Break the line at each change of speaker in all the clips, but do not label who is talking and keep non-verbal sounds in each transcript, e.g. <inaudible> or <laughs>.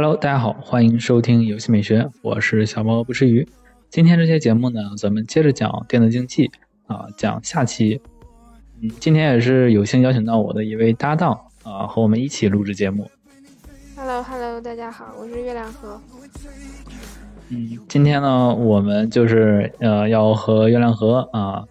Hello，大家好，欢迎收听游戏美学，我是小猫不吃鱼。今天这期节目呢，咱们接着讲电子竞技啊，讲下期。嗯，今天也是有幸邀请到我的一位搭档啊，和我们一起录制节目。
Hello，Hello，大家好，我是月亮河。
嗯，今天呢，我们就是呃，要和月亮河啊。呃，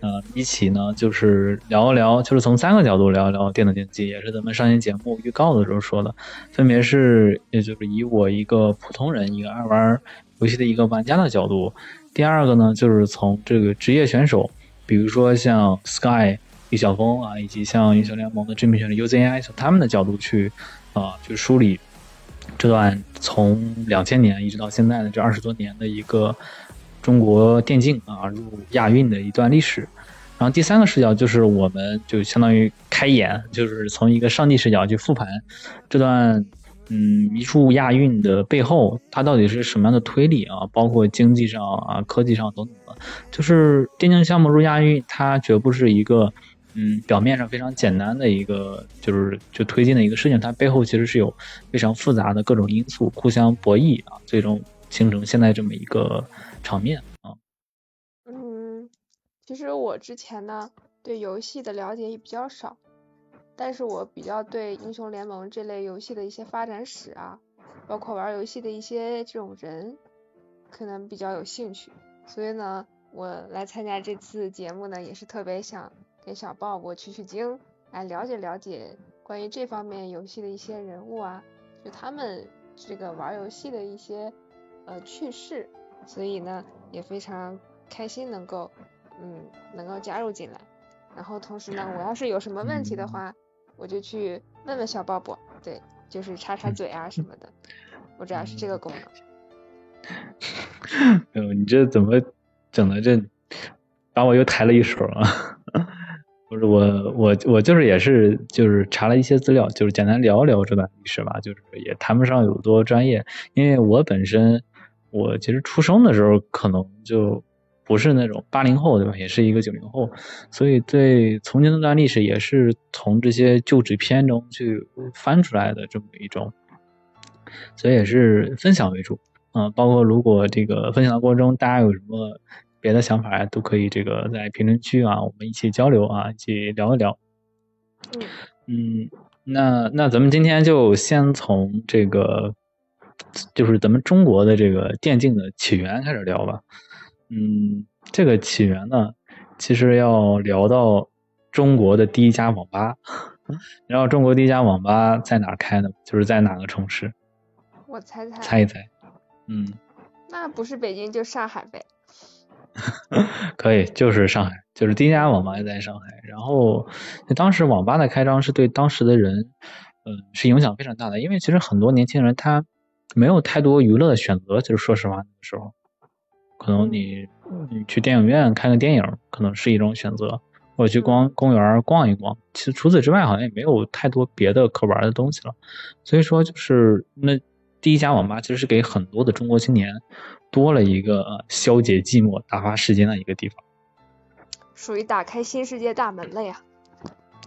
呃一起呢，就是聊一聊，就是从三个角度聊一聊电子竞技，也是咱们上期节目预告的时候说的，分别是，也就是以我一个普通人，一个爱玩游戏的一个玩家的角度；第二个呢，就是从这个职业选手，比如说像 Sky 李晓峰啊，以及像英雄联盟的知名选手 UZI 从他们的角度去啊，去梳理这段从两千年一直到现在的这二十多年的一个。中国电竞啊入亚运的一段历史，然后第三个视角就是我们就相当于开眼，就是从一个上帝视角去复盘这段嗯一入亚运的背后，它到底是什么样的推理啊？包括经济上啊、科技上等等的，就是电竞项目入亚运，它绝不是一个嗯表面上非常简单的一个就是就推进的一个事情，它背后其实是有非常复杂的各种因素互相博弈啊，最终形成现在这么一个。场面啊，
嗯，其实我之前呢对游戏的了解也比较少，但是我比较对英雄联盟这类游戏的一些发展史啊，包括玩游戏的一些这种人，可能比较有兴趣，所以呢，我来参加这次节目呢，也是特别想给小豹我取取经，来了解了解关于这方面游戏的一些人物啊，就他们这个玩游戏的一些呃趣事。所以呢，也非常开心能够，嗯，能够加入进来。然后同时呢，我要是有什么问题的话，我就去问问小鲍勃，对，就是插插嘴啊什么的。<laughs> 我主要是这个功能。<laughs>
哎呦，你这怎么整的？这把我又抬了一手啊！<laughs> 不是我，我我就是也是就是查了一些资料，就是简单聊聊这段历史吧，就是也谈不上有多专业，因为我本身。我其实出生的时候可能就不是那种八零后，对吧？也是一个九零后，所以对从前那段历史也是从这些旧纸片中去翻出来的这么一种，所以也是分享为主。嗯，包括如果这个分享的过程中大家有什么别的想法，都可以这个在评论区啊，我们一起交流啊，一起聊一聊。嗯，那那咱们今天就先从这个。就是咱们中国的这个电竞的起源开始聊吧。嗯，这个起源呢，其实要聊到中国的第一家网吧。<laughs> 然后中国第一家网吧在哪开呢？就是在哪个城市？
我猜猜。
猜一猜。嗯。
那不是北京就上海呗？<laughs>
可以，就是上海，就是第一家网吧就在上海。然后当时网吧的开张是对当时的人，嗯，是影响非常大的，因为其实很多年轻人他。没有太多娱乐的选择，就是说实话，那个时候，可能你你去电影院看个电影，可能是一种选择，或者去光公园逛一逛。其实除此之外，好像也没有太多别的可玩的东西了。所以说，就是那第一家网吧，其实是给很多的中国青年多了一个消解寂寞、打发时间的一个地方，
属于打开新世界大门了呀。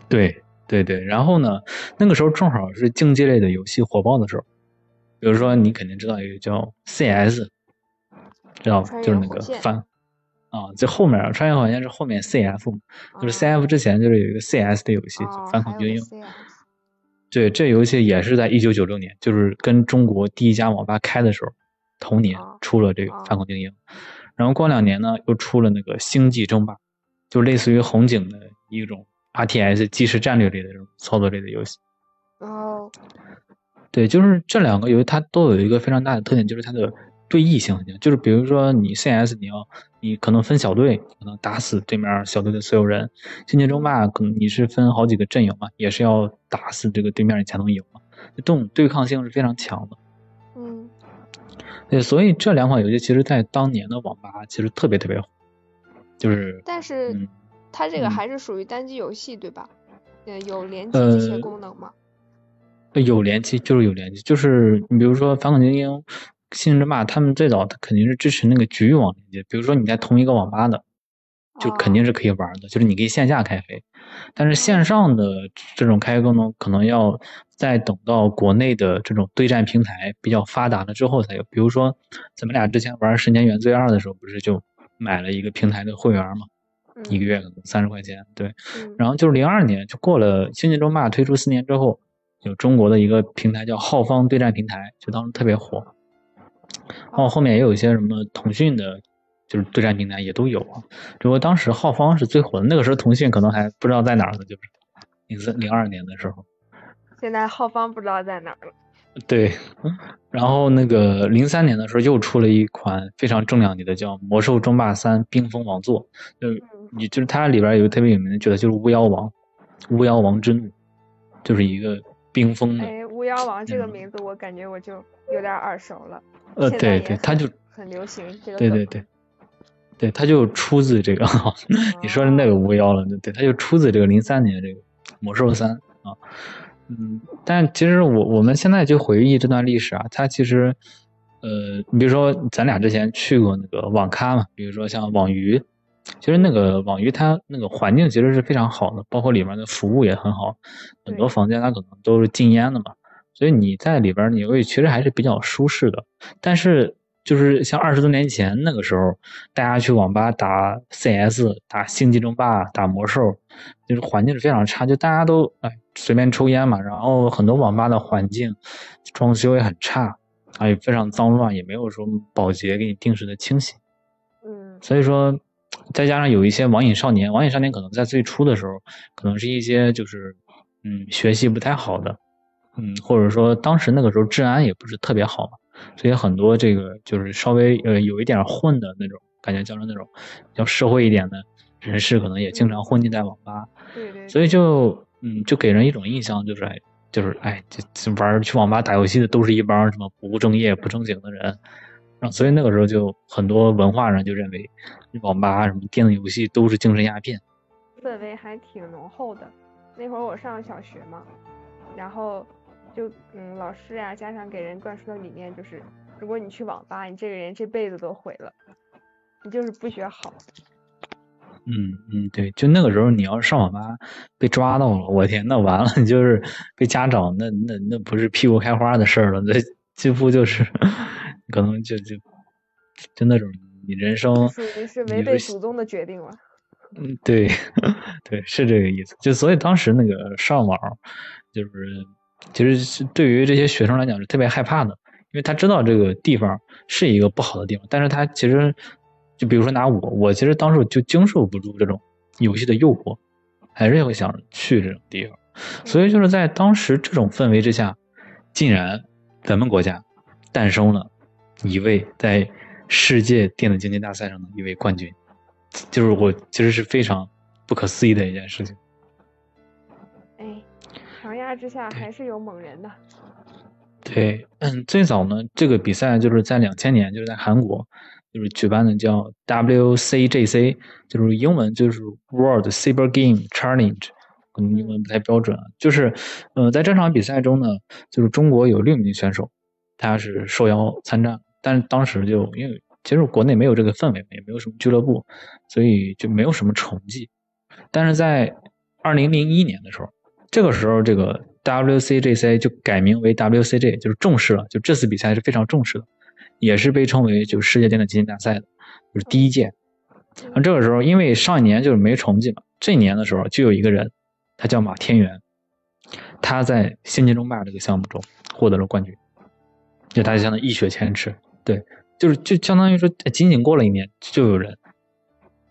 对对对，然后呢，那个时候正好是竞技类的游戏火爆的时候。比如说，你肯定知道一个叫 CS，知道就是那个翻啊，这后面穿越火线是后面 CF，就是 CF 之前就是有一个 CS 的游戏《反恐精英》。对，这游戏也是在一九九六年，就是跟中国第一家网吧开的时候，同年出了这个《反恐精英》。然后过两年呢，又出了那个《星际争霸》，就类似于红警的一种 RTS 即时战略类的这种操作类的游戏。
哦。
对，就是这两个游戏，它都有一个非常大的特点，就是它的对弈性很强。就是比如说你 CS，你要你可能分小队，可能打死对面小队的所有人；星际争霸可能你是分好几个阵营嘛，也是要打死这个对面你才能赢嘛。这种对抗性是非常强的。
嗯。
对，所以这两款游戏其实，在当年的网吧其实特别特别火。就是。
但是它这个还是属于单机游戏，对吧？嗯，有联机这些功能吗？
有联机就是有联机，就是你比如说反恐精英、星际争霸，他们最早它肯定是支持那个局域网连接。比如说你在同一个网吧的，就肯定是可以玩的，就是你可以线下开黑。但是线上的这种开黑功能，可能要再等到国内的这种对战平台比较发达了之后才有。比如说，咱们俩之前玩《十年原罪二》的时候，不是就买了一个平台的会员嘛？一个月可能三十块钱。对。然后就是零二年，就过了《星际争霸》推出四年之后，有中国的一个平台叫浩方对战平台，就当时特别火。然后后面也有一些什么腾讯的。就是对战平台也都有啊，只不过当时浩方是最火的，那个时候腾讯可能还不知道在哪儿呢，就是零三零二年的时候。
现在浩方不知道在哪儿了。
对，然后那个零三年的时候又出了一款非常重量级的，叫《魔兽争霸三：冰封王座》，就你就是它里边有个特别有名的角色，就是巫妖王，巫妖王之怒，就是一个冰封的。
哎，巫妖王这个名字我感觉我就有点耳熟了。
呃，对对，他就
很流行这个。
对对对。对，他就出自这个，你说的那个巫妖了，对，他就出自这个零三年这个魔兽三啊，嗯，但其实我我们现在就回忆这段历史啊，它其实，呃，你比如说咱俩之前去过那个网咖嘛，比如说像网鱼，其实那个网鱼它那个环境其实是非常好的，包括里面的服务也很好，很多房间它可能都是禁烟的嘛，所以你在里边你会其实还是比较舒适的，但是。就是像二十多年前那个时候，大家去网吧打 CS、打星际争霸、打魔兽，就是环境是非常差，就大家都哎随便抽烟嘛。然后很多网吧的环境装修也很差，啊也非常脏乱，也没有说保洁给你定时的清洗。
嗯，
所以说再加上有一些网瘾少年，网瘾少年可能在最初的时候，可能是一些就是嗯学习不太好的，嗯或者说当时那个时候治安也不是特别好嘛。所以很多这个就是稍微呃有一点混的那种感觉，叫做那种比较社会一点的人士，可能也经常混迹在网吧。
对对。
所以就嗯，就给人一种印象，就是哎，就是哎，就玩去网吧打游戏的都是一帮什么不务正业、不正经的人。然后所以那个时候就很多文化人就认为，网吧什么电子游戏都是精神鸦片。
氛围还挺浓厚的。那会儿我上小学嘛，然后。就嗯，老师呀，家长给人灌输的理念就是，如果你去网吧，你这个人这辈子都毁了，你就是不学好。
嗯嗯，对，就那个时候，你要是上网吧被抓到了，我天，那完了，你 <laughs> 就是被家长那那那不是屁股开花的事儿了，那几乎就是 <laughs> 可能就就就那种你人生
属于是违背祖宗的决定了。
嗯，对 <laughs> 对，是这个意思。就所以当时那个上网就是。其实是对于这些学生来讲是特别害怕的，因为他知道这个地方是一个不好的地方，但是他其实就比如说拿我，我其实当时就经受不住这种游戏的诱惑，还是会想去这种地方。所以就是在当时这种氛围之下，竟然咱们国家诞生了一位在世界电子竞技大赛上的一位冠军，就是我其实是非常不可思议的一件事情。
哎强压之下还是有猛人的。
对，嗯，最早呢，这个比赛就是在两千年，就是在韩国，就是举办的叫 WCGC，就是英文就是 World Cyber Game Challenge，可能英文不太标准啊。就是，呃，在这场比赛中呢，就是中国有六名选手，他是受邀参战，但是当时就因为其实国内没有这个氛围，也没有什么俱乐部，所以就没有什么成绩。但是在二零零一年的时候。这个时候，这个 WCGC 就改名为 WCG，就是重视了。就这次比赛是非常重视的，也是被称为就是世界电子竞技大赛的，就是第一届。那这个时候，因为上一年就是没成绩嘛，这一年的时候就有一个人，他叫马天元，他在星际争霸这个项目中获得了冠军，就他相当于一雪前耻。对，就是就相当于说，仅仅过了一年，就有人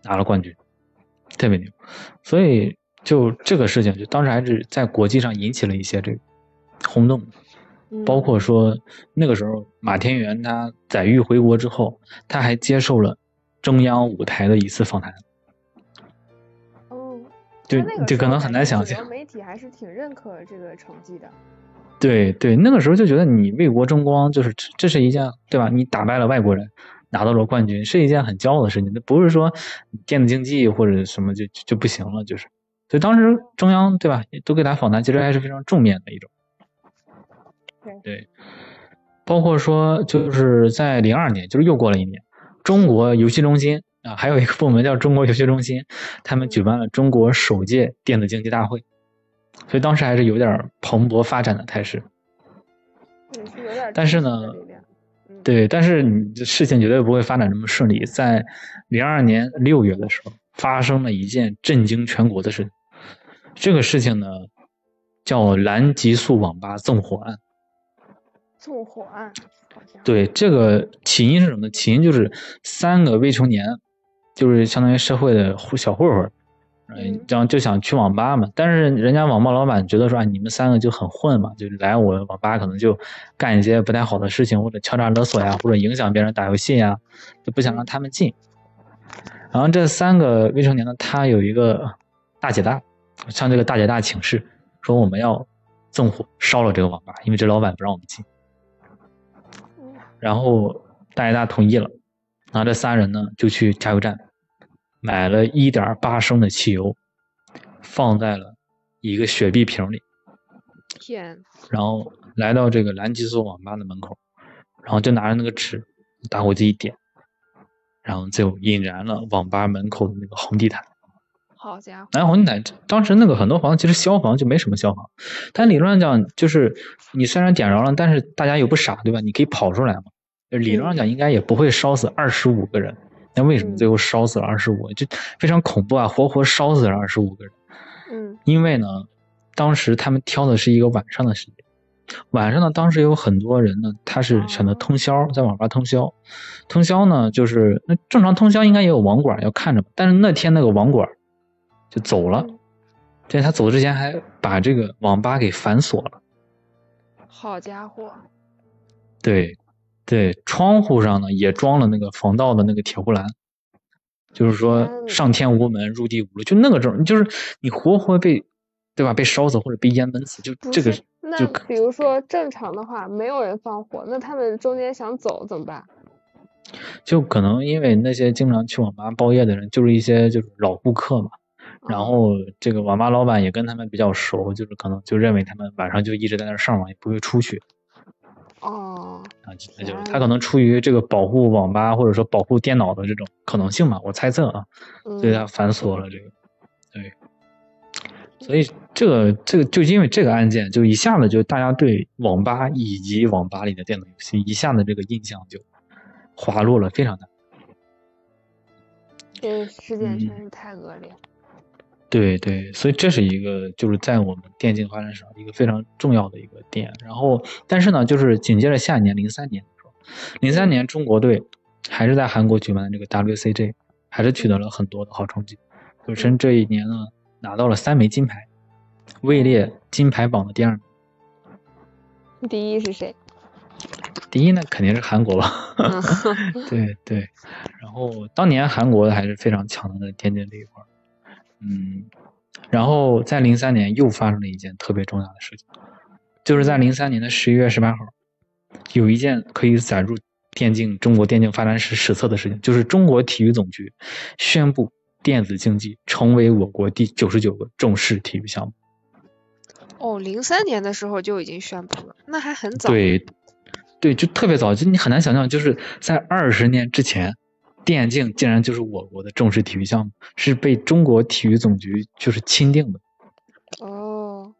拿了冠军，特别牛。所以。就这个事情，就当时还是在国际上引起了一些这个轰动，包括说那个时候马天元他载誉回国之后，他还接受了中央舞台的一次访谈。
哦，
对，这可能很难想象。
媒体还是挺认可这个成绩的。
对对，那个时候就觉得你为国争光，就是这是一件对吧？你打败了外国人，拿到了冠军，是一件很骄傲的事情。那不是说电子竞技或者什么就就不行了，就是。所以当时中央对吧，都给他访谈，其实还是非常正面的一种。对，包括说就是在零二年，就是又过了一年，中国游戏中心啊，还有一个部门叫中国游戏中心，他们举办了中国首届电子竞技大会，所以当时还是有点蓬勃发展的态势。
也是有点。
但是呢，对，但是你这事情绝对不会发展这么顺利。在零二年六月的时候，发生了一件震惊全国的事情。这个事情呢，叫蓝极速网吧纵火案。
纵火案。
对，这个起因是什么？起因就是三个未成年，就是相当于社会的小混混，嗯，然后就想去网吧嘛。但是人家网吧老板觉得说，啊，你们三个就很混嘛，就来我网吧可能就干一些不太好的事情，或者敲诈勒索呀，或者影响别人打游戏呀，就不想让他们进。然后这三个未成年的，他有一个大姐大，向这个大姐大请示，说我们要纵火烧了这个网吧，因为这老板不让我们进。然后大姐大同意了，然后这仨人呢就去加油站，买了一点八升的汽油，放在了一个雪碧瓶里。
天！
然后来到这个蓝极速网吧的门口，然后就拿着那个纸，打火机一点，然后就引燃了网吧门口的那个红地毯。
好家伙！
蓝红地毯，当时那个很多房子其实消防就没什么消防，但理论上讲，就是你虽然点着了，但是大家又不傻，对吧？你可以跑出来嘛。理论上讲，应该也不会烧死二十五个人。那为什么最后烧死了二十五？就非常恐怖啊！活活烧死了二十五个人。
嗯。
因为呢，当时他们挑的是一个晚上的时间。晚上呢，当时有很多人呢，他是选择通宵，在网吧通宵。通宵呢，就是那正常通宵应该也有网管要看着，但是那天那个网管。就走了，在他走之前还把这个网吧给反锁了。
好家伙！
对，对，窗户上呢也装了那个防盗的那个铁护栏，就是说上天无门，入地无路，就那个种，就是你活活被，对吧？被烧死或者被淹闷死，就这个。
那比如说正常的话，没有人放火，那他们中间想走怎么办？
就可能因为那些经常去网吧包夜的人，就是一些就是老顾客嘛。然后这个网吧老板也跟他们比较熟，就是可能就认为他们晚上就一直在那上网，也不会出去。
哦，
啊，那就是他可能出于这个保护网吧或者说保护电脑的这种可能性嘛，我猜测啊，所以他反锁了这个。对，所以这个这个就因为这个案件，就一下子就大家对网吧以及网吧里的电脑游戏一下子这个印象就滑落了非常大。
这事件真是太恶劣。
对对，所以这是一个就是在我们电竞发展史上一个非常重要的一个点。然后，但是呢，就是紧接着下一年零三年的时候，零三年中国队还是在韩国举办的这个 WCG，还是取得了很多的好成绩。本身这一年呢，拿到了三枚金牌，位列金牌榜的第二。
第一是谁？
第一呢，肯定是韩国吧。<laughs> 对对，然后当年韩国还是非常强的在电竞这一块。嗯，然后在零三年又发生了一件特别重要的事情，就是在零三年的十一月十八号，有一件可以载入电竞中国电竞发展史史册的事情，就是中国体育总局宣布电子竞技成为我国第九十九个重视体育项目。
哦，零三年的时候就已经宣布了，那还很早。
对，对，就特别早，就你很难想象，就是在二十年之前。电竞竟然就是我国的重视体育项目，是被中国体育总局就是钦定的。
哦，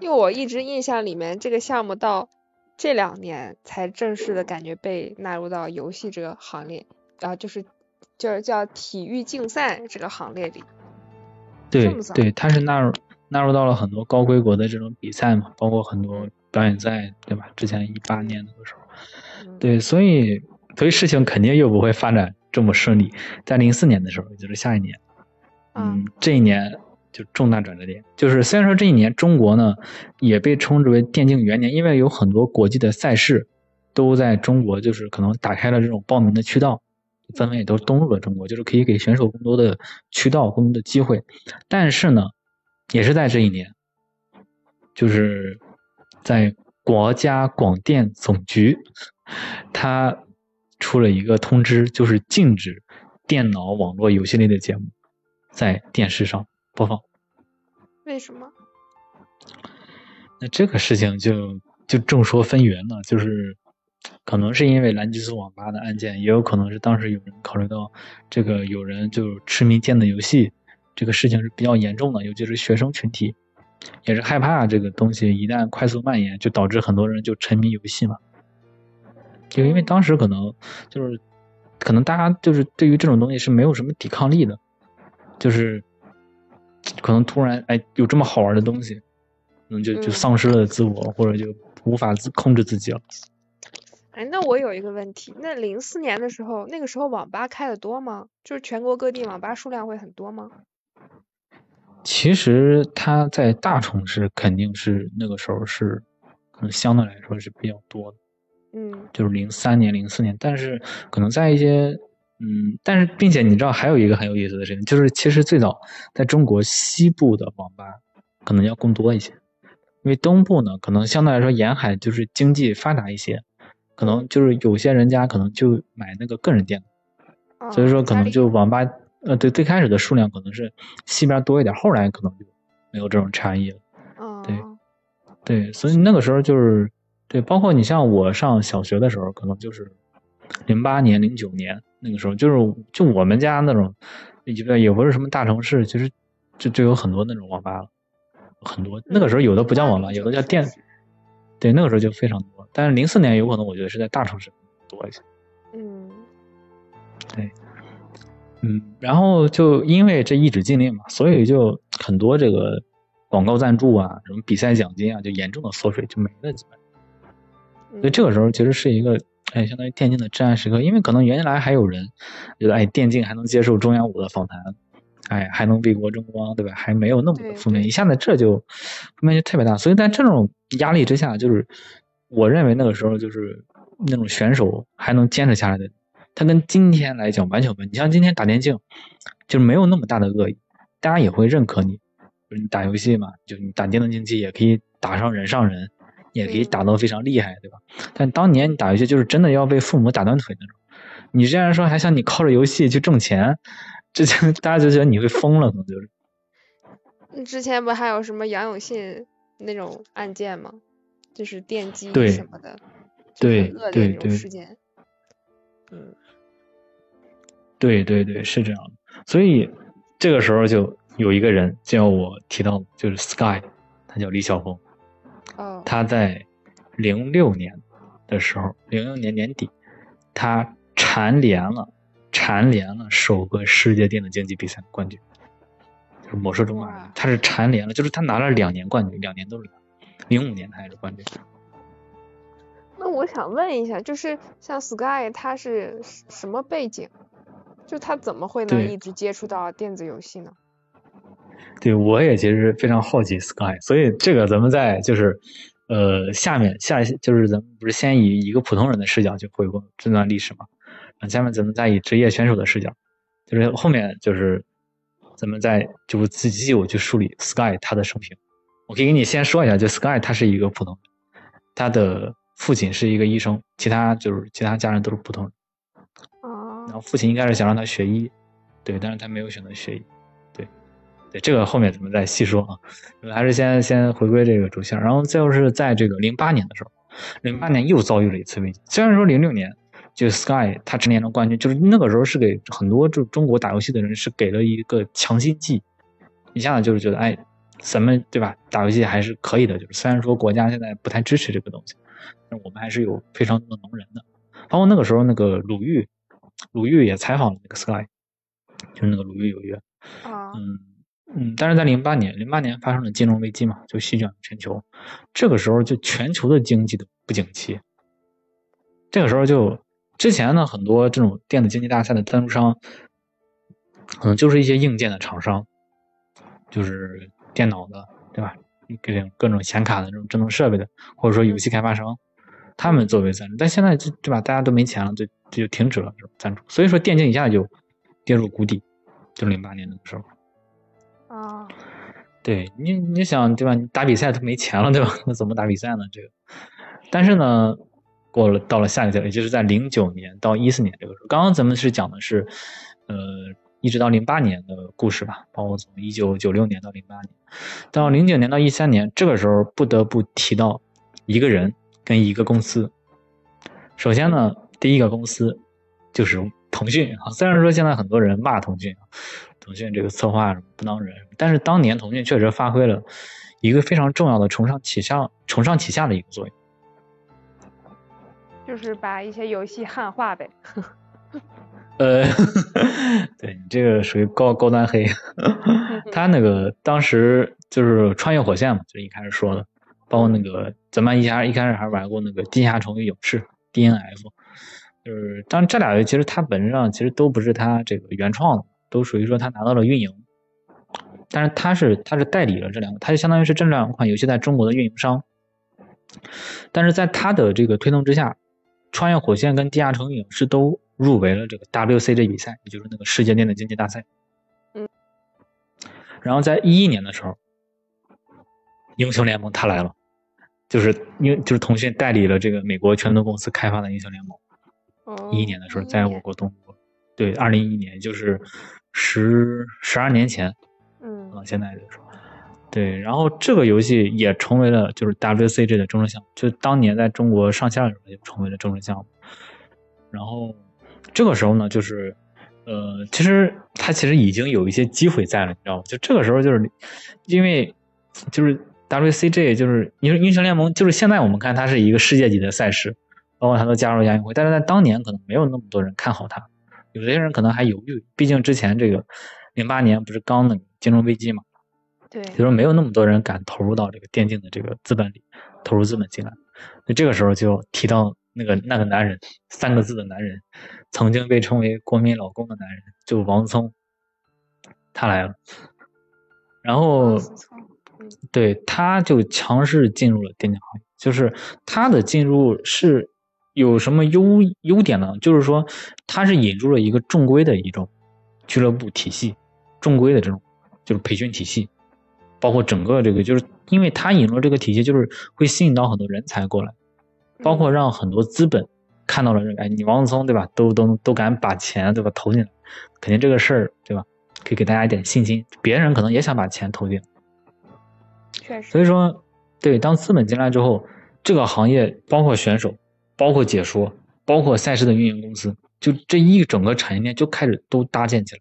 因为我一直印象里面这个项目到这两年才正式的感觉被纳入到游戏这个行列，啊就是就是叫体育竞赛这个行列里。
对对，它是纳入纳入到了很多高规格的这种比赛嘛，包括很多表演赛，对吧？之前一八年那个时候，对，所以所以事情肯定又不会发展。这么顺利，在零四年的时候，也就是下一年，嗯，这一年就重大转折点，就是虽然说这一年中国呢也被称之为电竞元年，因为有很多国际的赛事都在中国，就是可能打开了这种报名的渠道，纷纷也都登陆了中国，就是可以给选手更多的渠道、更多的机会。但是呢，也是在这一年，就是在国家广电总局，它。出了一个通知，就是禁止电脑网络游戏类的节目在电视上播放。
为什么？
那这个事情就就众说纷纭了。就是可能是因为蓝极速网吧的案件，也有可能是当时有人考虑到这个有人就痴迷电子游戏这个事情是比较严重的，尤其是学生群体，也是害怕这个东西一旦快速蔓延，就导致很多人就沉迷游戏嘛。就因为当时可能就是可能大家就是对于这种东西是没有什么抵抗力的，就是可能突然哎有这么好玩的东西，可能就就丧失了自我，或者就无法自控制自己了。
哎，那我有一个问题，那零四年的时候，那个时候网吧开的多吗？就是全国各地网吧数量会很多吗？
其实它在大城市肯定是那个时候是，可能相对来说是比较多的。
嗯，
就是零三年、零四年，但是可能在一些，嗯，但是并且你知道还有一个很有意思的事情，就是其实最早在中国西部的网吧可能要更多一些，因为东部呢可能相对来说沿海就是经济发达一些。可能就是有些人家可能就买那个个人电脑，所以说可能就网吧，呃，对，最开始的数量可能是西边多一点，后来可能就没有这种差异了。对，对，所以那个时候就是，对，包括你像我上小学的时候，可能就是零八年、零九年那个时候，就是就我们家那种，也也不是什么大城市，其实就就有很多那种网吧了，很多。那个时候有的不叫网吧，有的叫店。对，那个时候就非常多，但是零四年有可能，我觉得是在大城市多一些。
嗯，
对，嗯，然后就因为这一纸禁令嘛，所以就很多这个广告赞助啊，什么比赛奖金啊，就严重的缩水，就没了基本。所以这个时候其实是一个，哎，相当于电竞的至暗时刻，因为可能原来还有人觉得，哎，电竞还能接受中央五的访谈。哎，还能为国争光，对吧？还没有那么的负面，一下子这就负面就特别大。所以在这种压力之下，就是我认为那个时候就是那种选手还能坚持下来的，他跟今天来讲完全不一样。你像今天打电竞，就是没有那么大的恶意，大家也会认可你。就是你打游戏嘛，就你打电动竞技也可以打上人上人，也可以打到非常厉害，对吧？但当年你打游戏就是真的要被父母打断腿那种。你这样说还想你靠着游戏去挣钱？之前大家就觉得你会疯了，可能就是。
之前不还有什么杨永信那种案件吗？就是电击什么的，
对对对
事件。嗯，
对对对，是这样的。所以这个时候就有一个人，就要我提到，就是 Sky，他叫李晓峰。
哦。
他在零六年的时候，零六年年底，他蝉联了。蝉联了首个世界电子竞技比赛冠军，就是魔兽争霸，他是蝉联了，就是他拿了两年冠军，两年都是他，零五年他还是冠军。
那我想问一下，就是像 Sky 他是什么背景？就他怎么会能一直接触到电子游戏呢？
对，我也其实非常好奇 Sky，所以这个咱们在就是呃下面下就是咱们不是先以一个普通人的视角去回顾这段历史吗？下面咱们再以职业选手的视角，就是后面就是咱们再就是自己我去梳理 Sky 他的生平。我可以给你先说一下，就 Sky 他是一个普通人，他的父亲是一个医生，其他就是其他家人都是普通人。
哦。
然后父亲应该是想让他学医，对，但是他没有选择学医，对，这个后面咱们再细说啊。还是先先回归这个主线，然后最后是在这个零八年的时候，零八年又遭遇了一次危机，虽然说零六年。就 Sky，他蝉联了冠军，就是那个时候是给很多就中国打游戏的人是给了一个强心剂，一下子就是觉得，哎，咱们对吧，打游戏还是可以的。就是虽然说国家现在不太支持这个东西，但我们还是有非常多的能人的。包括那个时候那个鲁豫，鲁豫也采访了那个 Sky，就是那个鲁豫有约。
啊。
嗯嗯，但是在零八年，零八年发生了金融危机嘛，就席卷全球，这个时候就全球的经济都不景气，这个时候就。之前呢，很多这种电子竞技大赛的赞助商，可能就是一些硬件的厂商，就是电脑的，对吧？各种各种显卡的这种智能设备的，或者说游戏开发商，他们作为赞助。但现在就对吧？大家都没钱了，就就停止了这种赞助。所以说，电竞一下就跌入谷底，就零八年那个时候。
啊，
对你，你想对吧？你打比赛都没钱了，对吧？那怎么打比赛呢？这个，但是呢？过了到了下一个阶段，也就是在零九年到一四年这个时候，刚刚咱们是讲的是，呃，一直到零八年的故事吧，包括从一九九六年到零八年，到零九年到一三年，这个时候不得不提到一个人跟一个公司，首先呢，第一个公司就是腾讯啊。虽然说现在很多人骂腾讯，腾讯这个策划不当人，但是当年腾讯确实发挥了一个非常重要的承上启下、承上启下的一个作用。
就是把一些游戏汉化呗。
呃，<laughs> 对你这个属于高高端黑。<laughs> 他那个当时就是穿越火线嘛，就一开始说的，包括那个咱们一开一开始还玩过那个地下城与勇士 DNF，就是当然这俩其实它本质上其实都不是他这个原创的，都属于说他拿到了运营，但是他是他是代理了这两个，他就相当于是这两款游戏在中国的运营商，但是在他的这个推动之下。穿越火线跟地下城影视都入围了这个 WCG 比赛，也就是那个世界电子竞技大赛。
嗯。
然后在一一年的时候，英雄联盟它来了，就是因为就是腾讯代理了这个美国拳头公司开发的英雄联盟。
哦。
一一年的时候，在我国东部，对，二零一一年就是十十二年前。
嗯。
啊，现在就是。对，然后这个游戏也成为了就是 WCG 的终身项目，就当年在中国上线的时候就成为了终身项目。然后这个时候呢，就是呃，其实它其实已经有一些机会在了，你知道吗？就这个时候就是因为就是 WCG 就是你说英雄联盟，就是现在我们看它是一个世界级的赛事，包括他都加入亚运会，但是在当年可能没有那么多人看好他，有些人可能还犹豫，毕竟之前这个零八年不是刚那个金融危机嘛。
对，
就说没有那么多人敢投入到这个电竞的这个资本里，投入资本进来。那这个时候就提到那个那个男人三个字的男人，曾经被称为国民老公的男人，就王聪，他来了。然后，对，他就强势进入了电竞行业。就是他的进入是有什么优优点呢？就是说它是引入了一个正规的一种俱乐部体系，正规的这种就是培训体系。包括整个这个，就是因为它引入这个体系，就是会吸引到很多人才过来，包括让很多资本看到了，哎，你王思聪对吧？都都都敢把钱对吧投进来，肯定这个事儿对吧？可以给大家一点信心，别人可能也想把钱投进。
确实。
所以说，对，当资本进来之后，这个行业包括选手，包括解说，包括赛事的运营公司，就这一整个产业链就开始都搭建起来。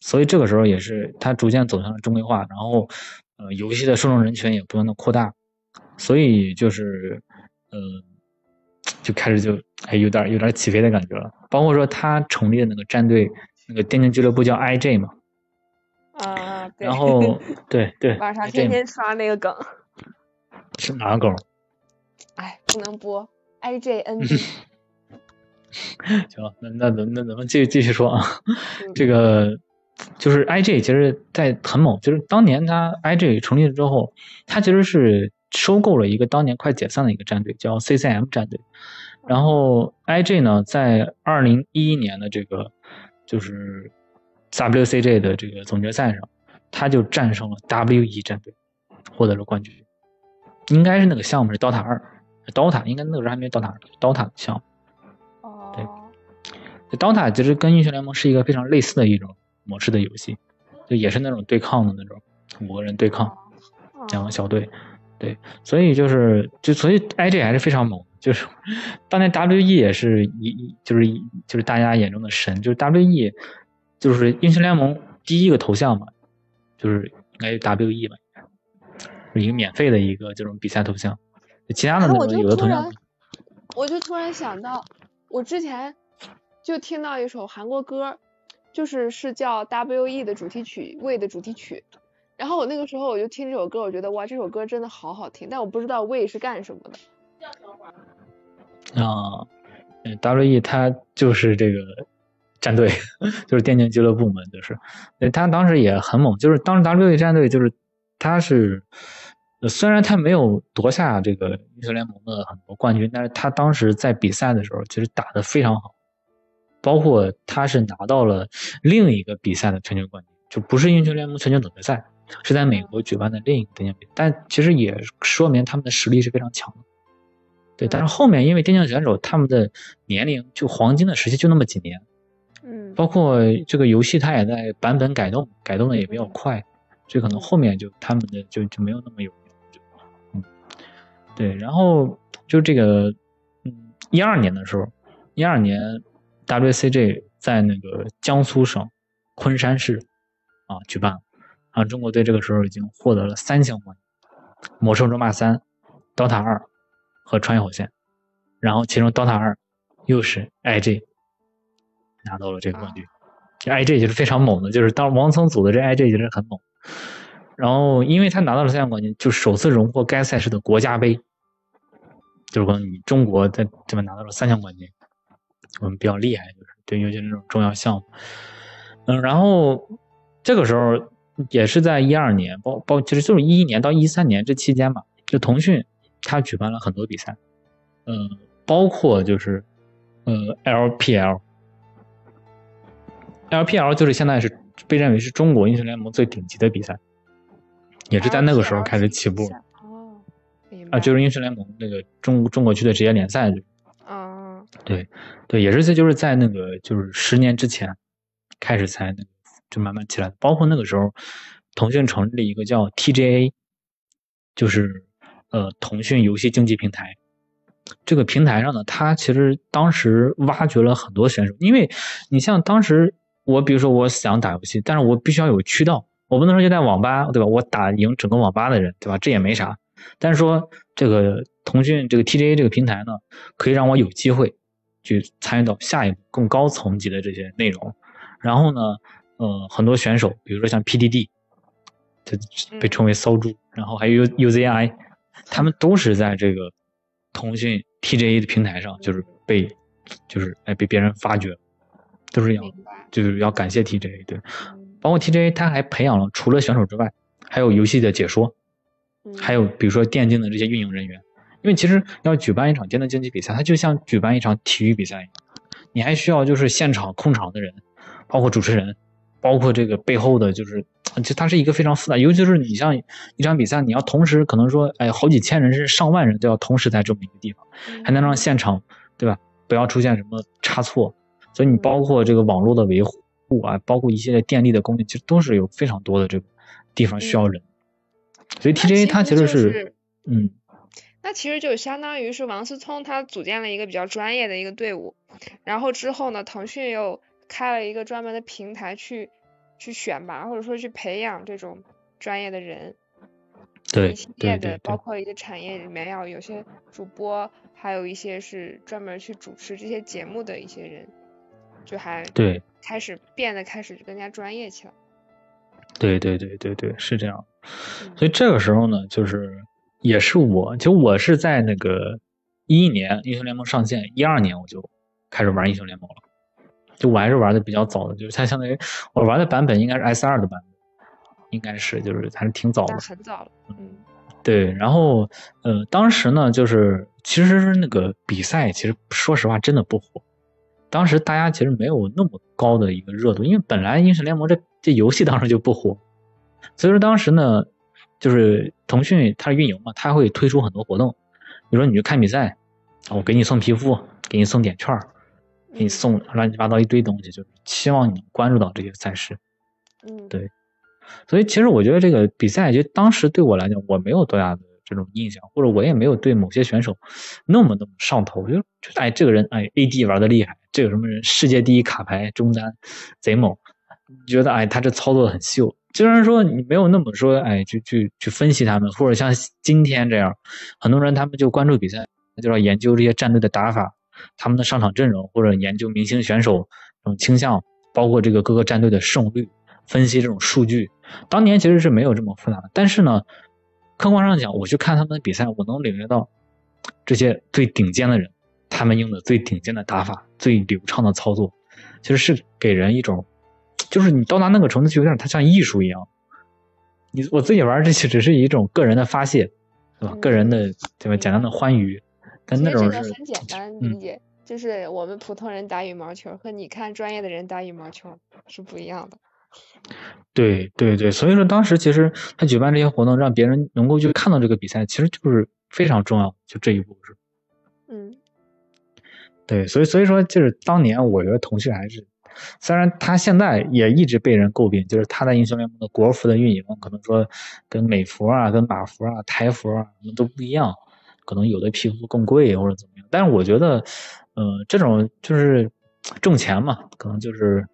所以这个时候也是它逐渐走向了正规化，然后，呃，游戏的受众人群也不断的扩大，所以就是，呃，就开始就哎有点有点起飞的感觉了。包括说他成立的那个战队，那个电竞俱乐部叫 IJ 嘛，
啊，
然后对 <laughs> 对，
晚上天天刷那个梗，
是哪个梗？
哎，不能播 IJNB。<laughs>
行，那那咱那咱们继续继续说啊，这个。就是 I.G. 其实，在很猛，就是当年他 I.G. 成立了之后，他其实是收购了一个当年快解散的一个战队，叫 C.C.M 战队。然后 I.G. 呢，在二零一一年的这个就是 W.C.J. 的这个总决赛上，他就战胜了 W.E 战队，获得了冠军。应该是那个项目是 DOTA 二，DOTA 应该那个时候还没 DOTA，DOTA 项目。
哦。
对，DOTA 其实跟英雄联盟是一个非常类似的一种。模式的游戏，就也是那种对抗的那种五个人对抗，两个小队，对，所以就是就所以 I G 还是非常猛，就是 <laughs> 当年 W E 也是一就是就是大家眼中的神，就是 W E 就是英雄联盟第一个头像嘛，就是应该 W E 吧，是一个免费的一个这种比赛头像，其他的那种有的头像，
我就突然想到，我之前就听到一首韩国歌。就是是叫 W E 的主题曲，We 的主题曲。然后我那个时候我就听这首歌，我觉得哇，这首歌真的好好听。但我不知道 We 是干什么的。
啊，W E 它就是这个战队，<laughs> 就是电竞俱乐部嘛，就是。他当时也很猛，就是当时 W E 战队就是他是，虽然他没有夺下这个英雄联盟的很多冠军，但是他当时在比赛的时候其实打得非常好。包括他是拿到了另一个比赛的全球冠军，就不是英雄联盟全球总决赛，是在美国举办的另一个电竞比赛，但其实也说明他们的实力是非常强的。对，但是后面因为电竞选手他们的年龄就黄金的时期就那么几年，
嗯，
包括这个游戏它也在版本改动，改动的也比较快，所以可能后面就他们的就就没有那么有对，然后就这个。嗯一二年的时候，一二年 WCG 在那个江苏省昆山市啊举办，啊，中国队这个时候已经获得了三项冠军：魔兽争霸三、DOTA 二和穿越火线。然后其中 DOTA 二又是 IG 拿到了这个冠军。这 IG 就是非常猛的，就是当王层组的这 IG 就是很猛。然后因为他拿到了三项冠军，就首次荣获该赛事的国家杯。就是说你中国在这边拿到了三项冠军，我们比较厉害，就是对，尤其是这种重要项目。嗯，然后这个时候也是在一二年，包包其实就是一一年到一三年这期间嘛，就腾讯它举办了很多比赛，嗯，包括就是呃 LPL，LPL 就是现在是被认为是中国英雄联盟最顶级的比赛，也是在那个时候开始起步。哦啊，就是英雄联盟那个中中国区的职业联赛，
啊，
对，对，也是在就是在那个就是十年之前开始才那个就慢慢起来，包括那个时候，腾讯成立了一个叫 TGA，就是呃腾讯游戏竞技平台，这个平台上呢，它其实当时挖掘了很多选手，因为你像当时我比如说我想打游戏，但是我必须要有渠道，我不能说就在网吧对吧？我打赢整个网吧的人对吧？这也没啥。但是说这个腾讯这个 TGA 这个平台呢，可以让我有机会去参与到下一步更高层级的这些内容。然后呢，呃，很多选手，比如说像 PDD，它被称为骚猪，然后还有 UZI，他们都是在这个腾讯 TGA 的平台上，就是被就是哎被别人发掘，都是要就是要感谢 TGA 对，包括 TGA 他还培养了除了选手之外，还有游戏的解说。还有比如说电竞的这些运营人员，因为其实要举办一场电动竞技比赛，它就像举办一场体育比赛一样，你还需要就是现场控场的人，包括主持人，包括这个背后的就是，其实它是一个非常复杂，尤其是你像一场比赛，你要同时可能说，哎，好几千人甚至上万人都要同时在这么一个地方，还能让现场对吧，不要出现什么差错，所以你包括这个网络的维护啊，包括一系列电力的供应，其实都是有非常多的这个地方需要人。所以 TGA 它其实是，嗯，
那其实就相当于是王思聪他组建了一个比较专业的一个队伍，然后之后呢，腾讯又开了一个专门的平台去去选拔或者说去培养这种专业的人，
对，
一系列的包括一个产业里面要有些主播，还有一些是专门去主持这些节目的一些人，就还
对，
开始变得开始更加专业起来。
对对对对对，是这样。所以这个时候呢，就是也是我，就我是在那个一一年英雄联盟上线，一二年我就开始玩英雄联盟了。就我还是玩的比较早的，就是它相当于我玩的版本应该是 S 二的版本，应该是就是还是挺早的。
很早了。嗯。
对，然后呃，当时呢，就是其实是那个比赛，其实说实话真的不火。当时大家其实没有那么高的一个热度，因为本来英雄联盟这这游戏当时就不火。所以说当时呢，就是腾讯它是运营嘛，它会推出很多活动，比如说你去看比赛，我给你送皮肤，给你送点券，给你送乱七八糟一堆东西，就是期望你能关注到这些赛事。
嗯，
对。所以其实我觉得这个比赛，就当时对我来讲，我没有多大的这种印象，或者我也没有对某些选手那么那么上头，就就哎这个人哎 AD 玩的厉害，这个什么人世界第一卡牌中单贼猛，觉得哎他这操作很秀。虽然说你没有那么说，哎，去去去分析他们，或者像今天这样，很多人他们就关注比赛，就要研究这些战队的打法，他们的上场阵容，或者研究明星选手这种倾向，包括这个各个战队的胜率，分析这种数据。当年其实是没有这么复杂的，但是呢，客观上讲，我去看他们的比赛，我能领略到这些最顶尖的人，他们用的最顶尖的打法，最流畅的操作，其实是给人一种。就是你到达那个程度，就有点它像艺术一样。你我自己玩这些只是一种个人的发泄，对吧？个人的对吧？简单的欢愉。但那种是
很简单理解，就是我们普通人打羽毛球和你看专业的人打羽毛球是不一样的。
对对对，所以说当时其实他举办这些活动，让别人能够去看到这个比赛，其实就是非常重要。就这一步是。
嗯。
对，所以所以说就是当年我觉得腾讯还是。虽然他现在也一直被人诟病，就是他在英雄联盟的国服的运营可能说跟美服啊、跟马服啊、台服啊什么都不一样，可能有的皮肤更贵或者怎么样。但是我觉得，呃，这种就是挣钱嘛，可能就是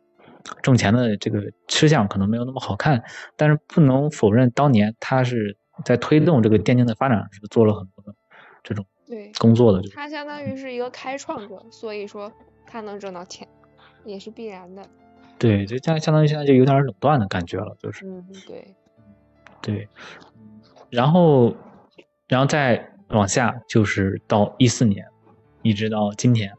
挣钱的这个吃相可能没有那么好看。但是不能否认，当年他是在推动这个电竞的发展是做了很多的这种
对
工作的。
他相当于是一个开创者，所以说他能挣到钱也是必然的。
对，就相相当于现在就有点垄断的感觉了，就是。
嗯，对。
对，然后，然后再往下就是到一四年，一直到今天，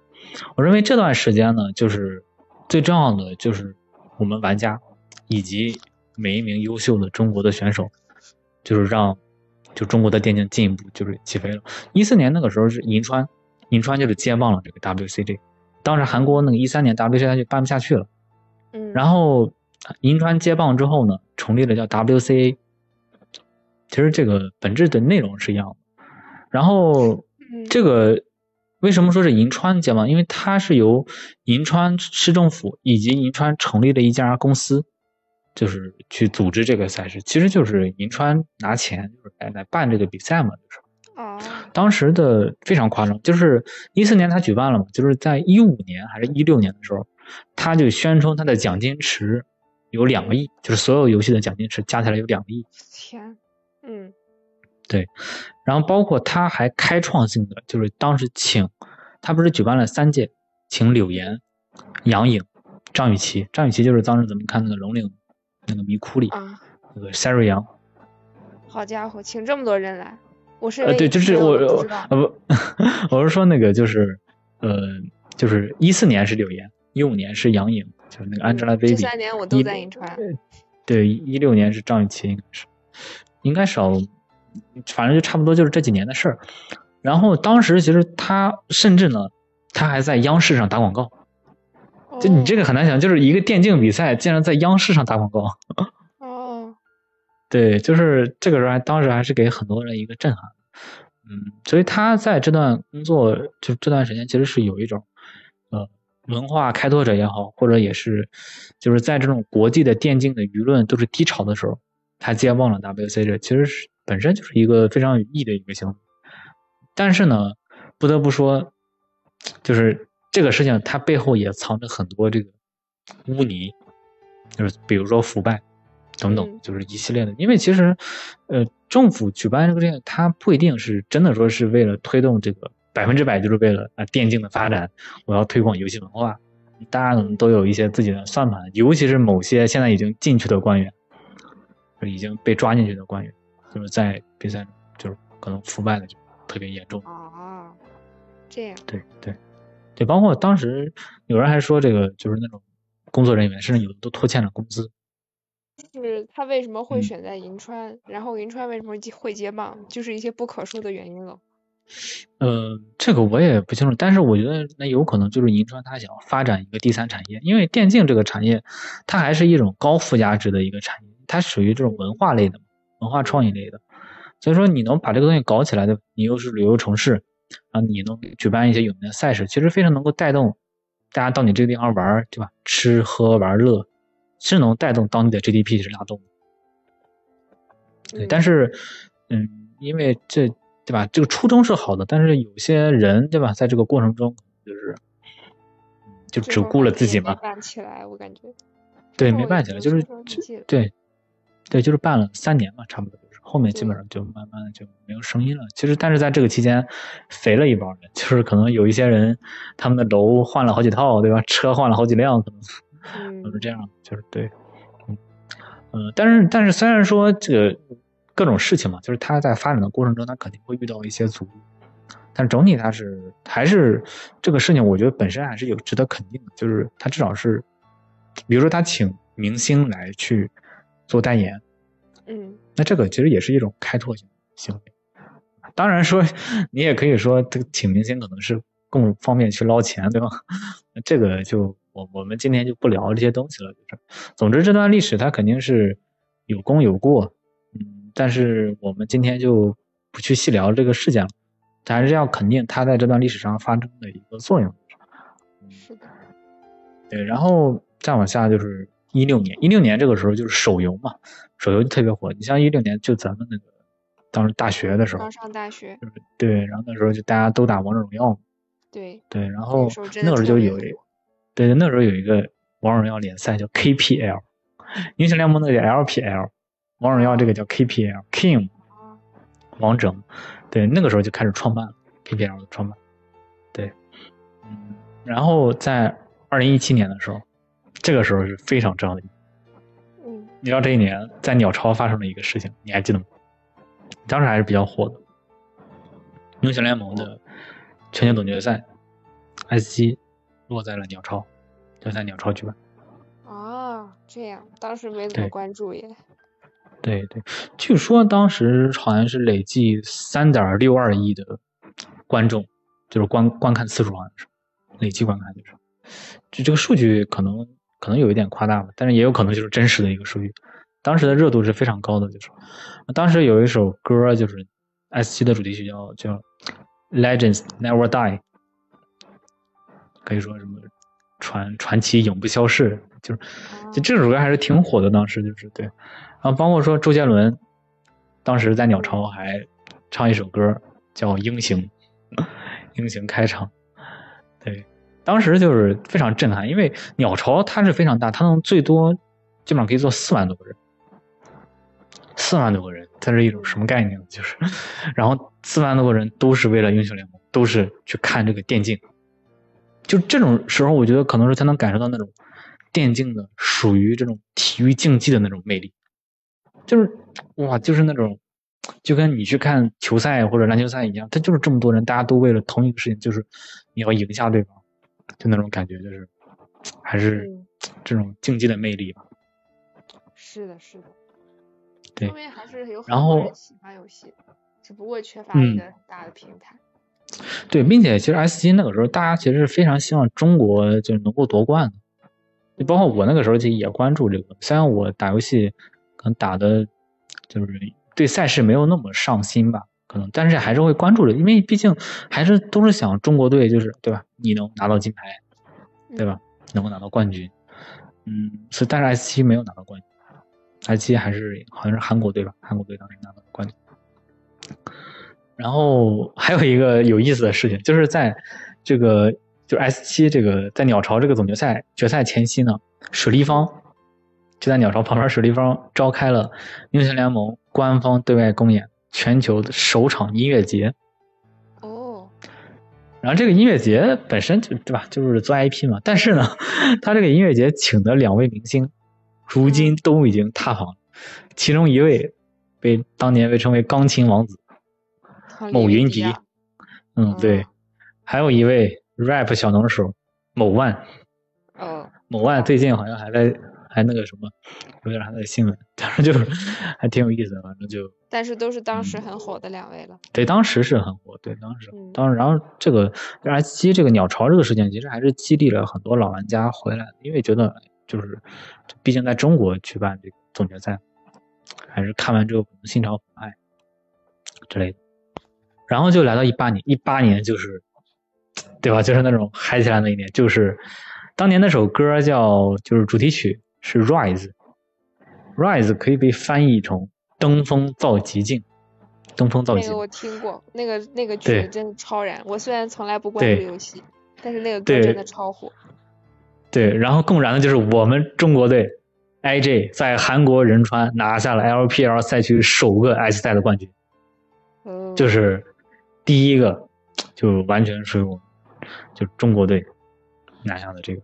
我认为这段时间呢，就是最重要的就是我们玩家以及每一名优秀的中国的选手，就是让就中国的电竞进一步就是起飞了。一四年那个时候是银川，银川就是接棒了这个 WCG，当时韩国那个一三年 WCG 就办不下去了，
嗯，
然后银川接棒之后呢，成立了叫 WCA。其实这个本质的内容是一样的，然后这个为什么说是银川接棒？因为它是由银川市政府以及银川成立的一家公司，就是去组织这个赛事，其实就是银川拿钱就是来来办这个比赛嘛，就是。
哦。
当时的非常夸张，就是一四年他举办了嘛，就是在一五年还是一六年的时候，他就宣称他的奖金池有两个亿，就是所有游戏的奖金池加起来有两个亿。
天。嗯，
对，然后包括他还开创性的，就是当时请他不是举办了三届，请柳岩、杨颖、张雨绮，张雨绮就是当时咱们看那个龙岭那个迷窟里啊那个 Siri 杨。
好家伙，请这么多人来，我是
呃对，就是我呃不，<laughs> 我是说那个就是呃就是一四年是柳岩，一五年是杨颖，就是那个 Angelababy。这
三年我都在银川。
对，一六年是张雨绮，应该是。应该少，反正就差不多就是这几年的事儿。然后当时其实他甚至呢，他还在央视上打广告。就你这个很难想，就是一个电竞比赛竟然在央视上打广告。
哦。<laughs>
对，就是这个时候，当时还是给很多人一个震撼。嗯，所以他在这段工作就这段时间，其实是有一种呃文化开拓者也好，或者也是就是在这种国际的电竞的舆论都是低潮的时候。他接棒了 WC 这其实是本身就是一个非常有意义的一个行为，但是呢，不得不说，就是这个事情它背后也藏着很多这个污泥，就是比如说腐败等等，就是一系列的。因为其实，呃，政府举办这个事情，它不一定是真的说是为了推动这个百分之百就是为了啊电竞的发展，我要推广游戏文化，大家可能都有一些自己的算盘，尤其是某些现在已经进去的官员。已经被抓进去的官员，就是在比赛中，就是可能腐败的就特别严重
啊。这样。
对对对，包括当时有人还说，这个就是那种工作人员，甚至有的都拖欠了工资。
就是他为什么会选在银川？然后银川为什么会接棒？就是一些不可说的原因了。
呃，这个我也不清楚，但是我觉得那有可能就是银川他想发展一个第三产业，因为电竞这个产业，它还是一种高附加值的一个产业。它属于这种文化类的，文化创意类的，所以说你能把这个东西搞起来的，你又是旅游城市，啊，你能举办一些有名的赛事，其实非常能够带动大家到你这个地方玩，对吧？吃喝玩乐，是能带动当地的 GDP 是拉动。对，但是，嗯，因为这，对吧？这个初衷是好的，但是有些人，对吧？在这个过程中，就是，就只顾了自己嘛。
办起来，我感觉。
对，没办起来，就是对。对，就是办了三年嘛，差不多就是后面基本上就慢慢的就没有声音了。其实，但是在这个期间，肥了一帮人，就是可能有一些人，他们的楼换了好几套，对吧？车换了好几辆，可能都是这样。就是对，嗯呃，但是但是虽然说这个各种事情嘛，就是他在发展的过程中，他肯定会遇到一些阻力，但整体他是还是这个事情，我觉得本身还是有值得肯定的，就是他至少是，比如说他请明星来去。做代言，
嗯，
那这个其实也是一种开拓性行为。当然说，你也可以说，这个请明星可能是更方便去捞钱，对吧？那这个就我我们今天就不聊这些东西了。就是，总之这段历史它肯定是有功有过，嗯，但是我们今天就不去细聊这个事件了，还是要肯定它在这段历史上发生的一个作用。
是的，
对，然后再往下就是。一六年，一六年这个时候就是手游嘛，手游就特别火。你像一六年，就咱们那个当时大学的时候
刚，上大学，
对，然后那时候就大家都打王者荣耀嘛，
对，
对，然后那
个
时候就有一
特别火，
对，那时候有一个王者荣耀联赛叫 KPL，英雄联盟那个叫 LPL，王者荣耀这个叫 KPL，King
啊
王者，对，那个时候就开始创办了 KPL 的创办，对，嗯，然后在二零一七年的时候，这个时候是非常重要的，
嗯，
你知道这一年在鸟巢发生了一个事情，你还记得吗？当时还是比较火的，英雄联盟的全球总决赛 S 七落在了鸟巢，就在鸟巢举办。
啊，这样，当时没怎么关注耶，
对对，据说当时好像是累计三点六二亿的观众，就是观观看次数好像是累计观看就是，就这个数据可能可能有一点夸大吧，但是也有可能就是真实的一个数据。当时的热度是非常高的，就是。当时有一首歌就是 S 七的主题曲叫叫 Legends Never Die，可以说什么传传奇永不消逝，就是
啊
就这首歌还是挺火的，当时就是对，然后包括说周杰伦，当时在鸟巢还唱一首歌叫《英雄》，英雄开场，对，当时就是非常震撼，因为鸟巢它是非常大，它能最多基本上可以坐四万多个人，四万多个人，它是一种什么概念呢？就是，然后四万多个人都是为了英雄联盟，都是去看这个电竞，就这种时候，我觉得可能是才能感受到那种电竞的属于这种体育竞技的那种魅力，就是哇，就是那种就跟你去看球赛或者篮球赛一样，它就是这么多人，大家都为了同一个事情，就是你要赢下对方，就那种感觉，就是还是
嗯
这种竞技的魅力吧。
是的，是的，
对
因为还是有很
然后
多人喜欢游戏，只不过缺乏一
嗯
个很大的平台。
对，并且其实 S 七那个时候，大家其实是非常希望中国就是能够夺冠的，就包括我那个时候其实也关注这个。虽然我打游戏可能打的，就是对赛事没有那么上心吧，可能，但是还是会关注的，因为毕竟还是都是想中国队就是对吧？你能拿到金牌，对吧？能够拿到冠军，嗯，所以但是 S 七没有拿到冠军，S 七还是好像是韩国队吧？韩国队当时拿到冠军。然后还有一个有意思的事情，就是在这个就 S 七这个在鸟巢这个总决赛决赛前夕呢，水立方就在鸟巢旁边水立方召开了英雄联盟官方对外公演全球的首场音乐节。
哦，
然后这个音乐节本身就对吧，就是做 IP 嘛。但是呢，<laughs> 他这个音乐节请的两位明星，如今都已经塌房了。其中一位被当年被称为“钢琴王子”某云迪，嗯，对，还有一位 rap 小能手某万，
哦，
某万最近好像还在还那个什么，有点那个新闻，当时就是 <laughs> 还挺有意思的，反正就
但是都是当时
嗯
很火的两位了。
对，当时是很火，对，当时
嗯
当时，然后这个 S 七这个鸟巢这个事件，其实还是激励了很多老玩家回来，因为觉得就是，毕竟在中国举办这个总决赛，还是看完之后可能心潮澎湃之类的。然后就来到一八年，一八年就是，对吧？就是那种嗨起来那一年，就是当年那首歌叫，就是主题曲是 Rise，Rise 可以被翻译成登峰造极境，登峰造极。
那个我听过，那个那个
对
曲真的超燃。我虽然从来不关注游戏，但是那个歌真的超火。
对，然后更燃的就是我们中国队 IJ 在韩国仁川拿下了 LPL 赛区首个 S 赛的冠军，
嗯，
就是第一个，就完全是我们就中国队拿下的这个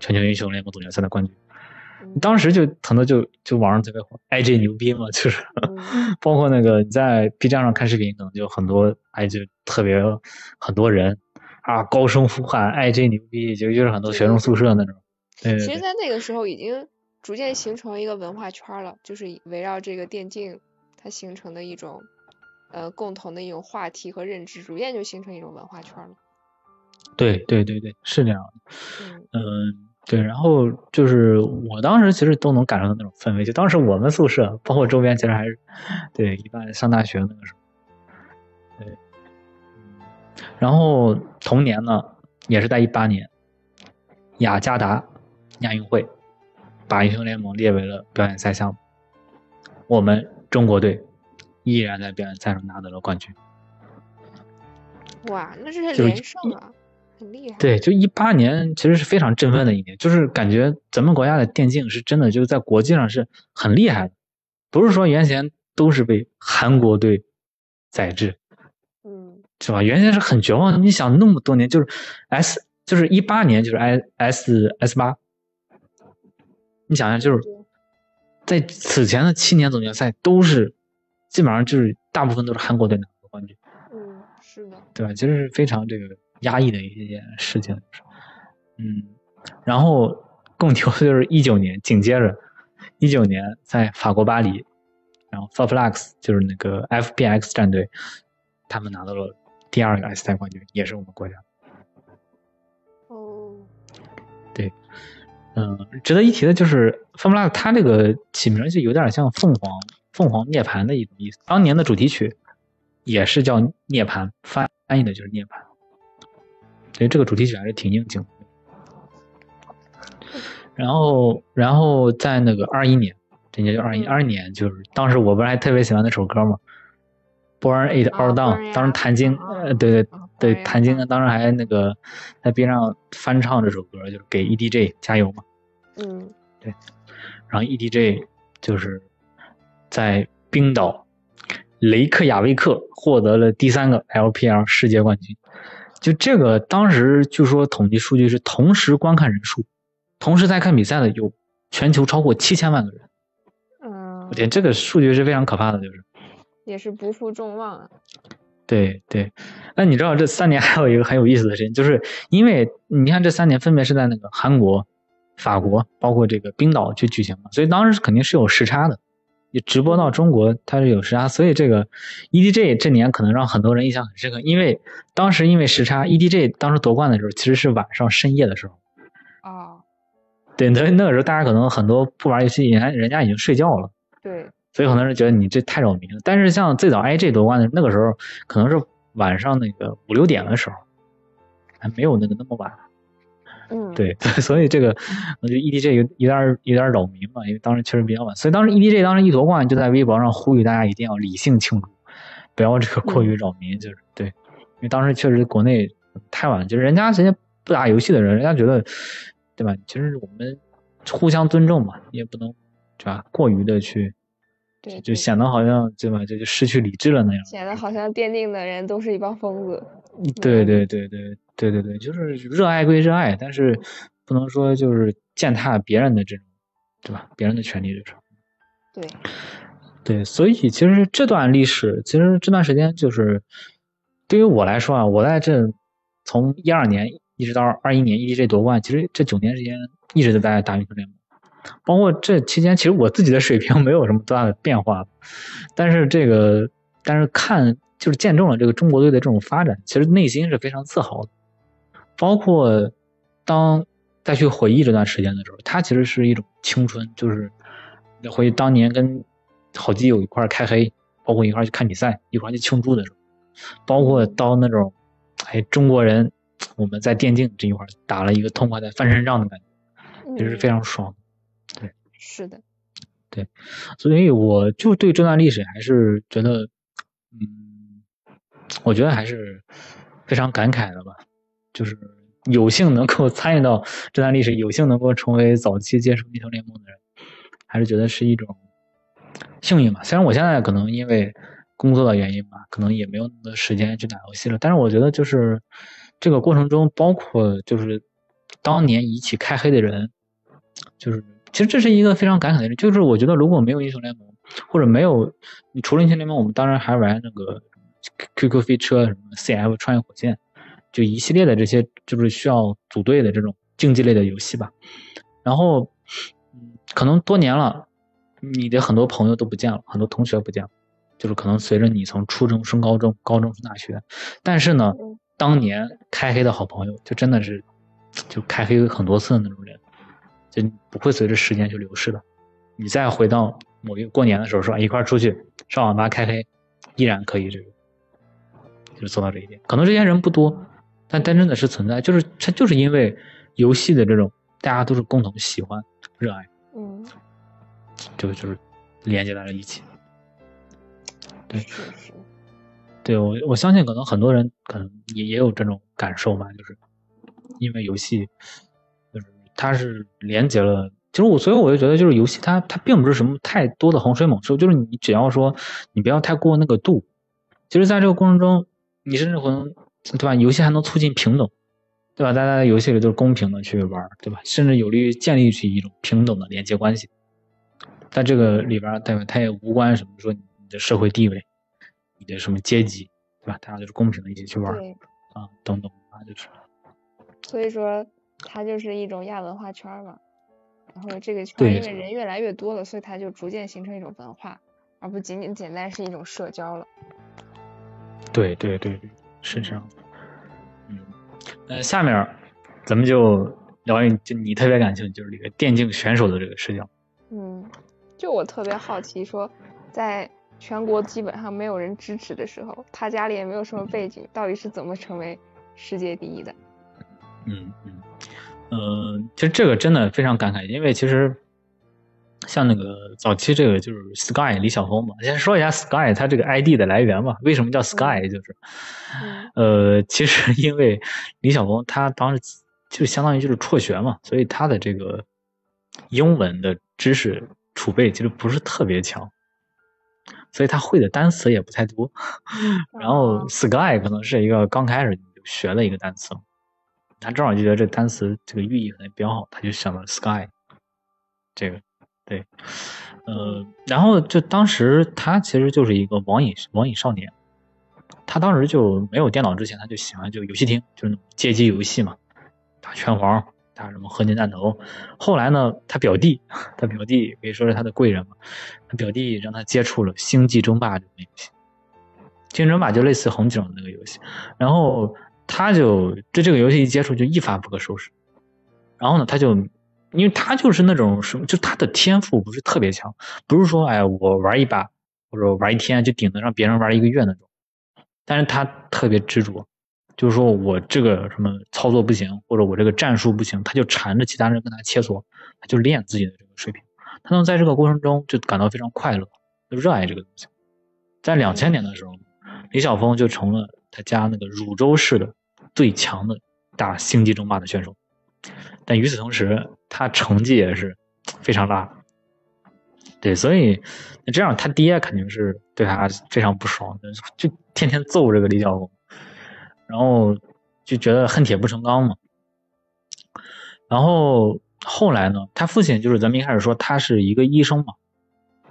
全球英雄联盟总决赛的冠军。
嗯
当时就可能就就网上特别火，IG 牛逼嘛，就是
嗯
包括那个你在 B 站上看视频，可能就很多 IG 特别很多人啊高声呼喊 IG 牛逼，就就是很多学生宿舍那种。对对
其实，在那个时候已经逐渐形成一个文化圈了，就是围绕这个电竞它形成的一种呃共同的一种话题和认知，逐渐就形成一种文化圈了。
对对对对，是这样的。
嗯
嗯，对，然后就是我当时其实都能感受到那种氛围，就当时我们宿舍，包括周边，其实还是对一般上大学那个时候，对，嗯，然后同年呢，也是在一八年，雅加达亚运会把英雄联盟列为了表演赛项目，我们中国队依然在表演赛上拿得了冠军。
哇，那这是
就是
连胜啊，很厉害。
对，就一八年其实是非常振奋的一年，就是感觉咱们国家的电竞是真的就是在国际上是很厉害的，不是说原先都是被韩国队宰制，
嗯
是吧？原先是很绝望，你想那么多年就是 S 就是一八年就是 I S S 八，你想想就是在此前的七年总决赛都是基本上就是大部分都是韩国队拿的冠军。
嗯，是的。
对吧？其实是非常这个压抑的一件事情，嗯，然后更牛的就是一九年，紧接着一九年在法国巴黎，然后 Faflux 就是那个 FPX 战队，他们拿到了第二个 S 赛冠军，也是我们国家。
哦，对
嗯，值得一提的就是 Faflux 它这个起名就有点像凤凰凤凰涅槃的一种意思，当年的主题曲也是叫涅槃，翻译的就是涅槃。所以这个主题曲还是挺应景的。然后，然后在那个二一年，这年就二一
嗯
二年，就是当时我不是还特别喜欢那首歌嘛，Born It
啊
All，Born
Down，It
当时谭晶，呃，对对
啊
对谭晶
All
当时还那个在边上翻唱这首歌，就是给 EDG 加油嘛。
嗯对
然后 EDG 就是在冰岛雷克雅未克获得了第三个 LPL 世界冠军。就这个当时据说统计数据是同时观看人数，同时在看比赛的有全球超过七千万个人。
嗯
我，天，这个数据是非常可怕的，就是。
也是不负众望啊。
对对，那你知道这三年还有一个很有意思的事情，就是因为你看这三年分别是在那个韩国、法国，包括这个冰岛去举行嘛，所以当时肯定是有时差的。你直播到中国，它是有时差，所以这个 EDG 这年可能让很多人印象很深刻，因为当时因为时差，EDG 当时夺冠的时候其实是晚上深夜的时候。
啊，
对，那那个时候大家可能很多不玩游戏，人家人家已经睡觉了。
对，
所以很多人觉得你这太扰民了。但是像最早 IG 夺冠的那个时候，可能是晚上那个五六点的时候，还没有那个那么晚。
嗯，
对，<laughs> 所以这个我觉得 EDG 有有点有点扰民嘛，因为当时确实比较晚。所以当时 EDG 当时一夺冠，就在微博上呼吁大家一定要理性庆祝，不要这个过于扰民。就是对，因为当时确实国内太晚，就是人家人家不打游戏的人，人家觉得对吧？其实我们互相尊重嘛，也不能对吧？过于的去。
对，
就显得好像对吧，就就失去理智了那样。
显得好像奠定的人都是一帮疯子。
对对对对对对对，就是热爱归热爱，但是不能说就是践踏别人的这种，对吧？别人的权利这种。
对，
对，所以其实这段历史，其实这段时间就是对于我来说啊，我在这从一二年一直到二一年 EDG 夺冠，其实这九年时间一直都在打英雄联盟。包括这期间，其实我自己的水平没有什么多大的变化，但是这个，但是看就是见证了这个中国队的这种发展，其实内心是非常自豪的。包括当再去回忆这段时间的时候，它其实是一种青春，就是回忆当年跟好基友一块儿开黑，包括一块儿去看比赛，一块儿去庆祝的时候，包括到那种，哎，中国人我们在电竞这一块儿打了一个痛快的翻身仗的感觉，也是非
嗯
常爽。
对是的，对
所以我就对这段历史还是觉得，嗯，我觉得还是非常感慨的吧。就是有幸能够 <laughs> 参与到这段历史，有幸能够成为早期接触英雄联盟的人，还是觉得是一种幸运吧。虽然我现在可能因为工作的原因吧，可能也没有那么多时间去打游戏了，但是我觉得就是这个过程中，包括就是当年一起开黑的人，就是其实这是一个非常感慨的事，就是我觉得如果没有英雄联盟，或者没有你除了英雄联盟，我们当然还玩那个 QQ 飞车、什么 CF 穿越火线，就一系列的这些就是需要组队的这种竞技类的游戏吧。然后，嗯，可能多年了，你的很多朋友都不见了，很多同学不见了，就是可能随着你从初中升高中，高中升大学，但是呢
嗯，
当年开黑的好朋友，就真的是就开黑很多次的那种人，就不会随着时间去流逝的。你再回到某一个过年的时候说哎一块儿出去上网吧开黑，依然可以这个，就是做到这一点。可能这些人不多，但但真的是存在，就是它就是因为游戏的这种大家都是共同喜欢、热爱，
嗯，
就就是连接在了一起。对
是是，
对我我相信可能很多人可能也也有这种感受吧，就是因为游戏，就是它是连接了，其实我所以我就觉得就是游戏它它并不是什么太多的洪水猛兽，就是你只要说你不要太过那个度，其实在这个过程中，你甚至可能对吧？游戏还能促进平等，对吧？大家在游戏里都是公平的去玩，对吧？甚至有利于建立起一种平等的连接关系。但这个里边，对吧？它也无关什么说你的社会地位，你的什么阶级，对吧？大家就是公平的一起去玩，啊，等等啊，就是
所以说它就是一种亚文化圈儿嘛。然后这个圈因为人越来越多了，所以它就逐渐形成一种文化，而不仅仅简单是一种社交了。
对对对对，是这样的。嗯，那下面咱们就聊一，就你特别感兴趣，就是这个电竞选手的这个视角。
嗯，就我特别好奇说，在全国基本上没有人支持的时候，他家里也没有什么背景，到底是怎么成为世界第一的？
嗯嗯，呃，其实这个真的非常感慨，因为其实像那个早期这个就是 Sky 李晓峰嘛，先说一下 Sky 它这个 ID 的来源嘛，为什么叫 Sky？就是
嗯。
呃，其实因为李晓峰他当时就相当于就是辍学嘛，所以他的这个英文的知识储备其实不是特别强，所以他会的单词也不太多。然后
哦。
Sky 可能是一个刚开始就学了一个单词，他正好就觉得这单词这个寓意可能比较好，他就想到 Sky 这个对，呃，然后就当时他其实就是一个网瘾网瘾少年，他当时就没有电脑之前，他就喜欢就游戏厅，就是街机游戏嘛，打拳皇，打什么合金弹头。后来呢，他表弟，他表弟可以说是他的贵人嘛，他表弟让他接触了《星际争霸》这个游戏，《星际争霸》就类似红警那个游戏，然后他就对这个游戏一接触就一发不可收拾，然后呢，他就因为他就是那种什么，就他的天赋不是特别强，不是说哎我玩一把或者玩一天就顶得上别人玩一个月那种，但是他特别执着，就是说我这个什么操作不行，或者我这个战术不行，他就缠着其他人跟他切磋，他就练自己的这个水平，他能在这个过程中就感到非常快乐，就热爱这个东西。在两千年的时候，李晓峰就成了他家那个汝州市的最强的打星际争霸的选手。但与此同时，他成绩也是非常拉。对，所以那这样他爹肯定是对他非常不爽的，就天天揍这个李小龙，然后就觉得恨铁不成钢嘛。然后后来呢，他父亲就是咱们一开始说他是一个医生嘛，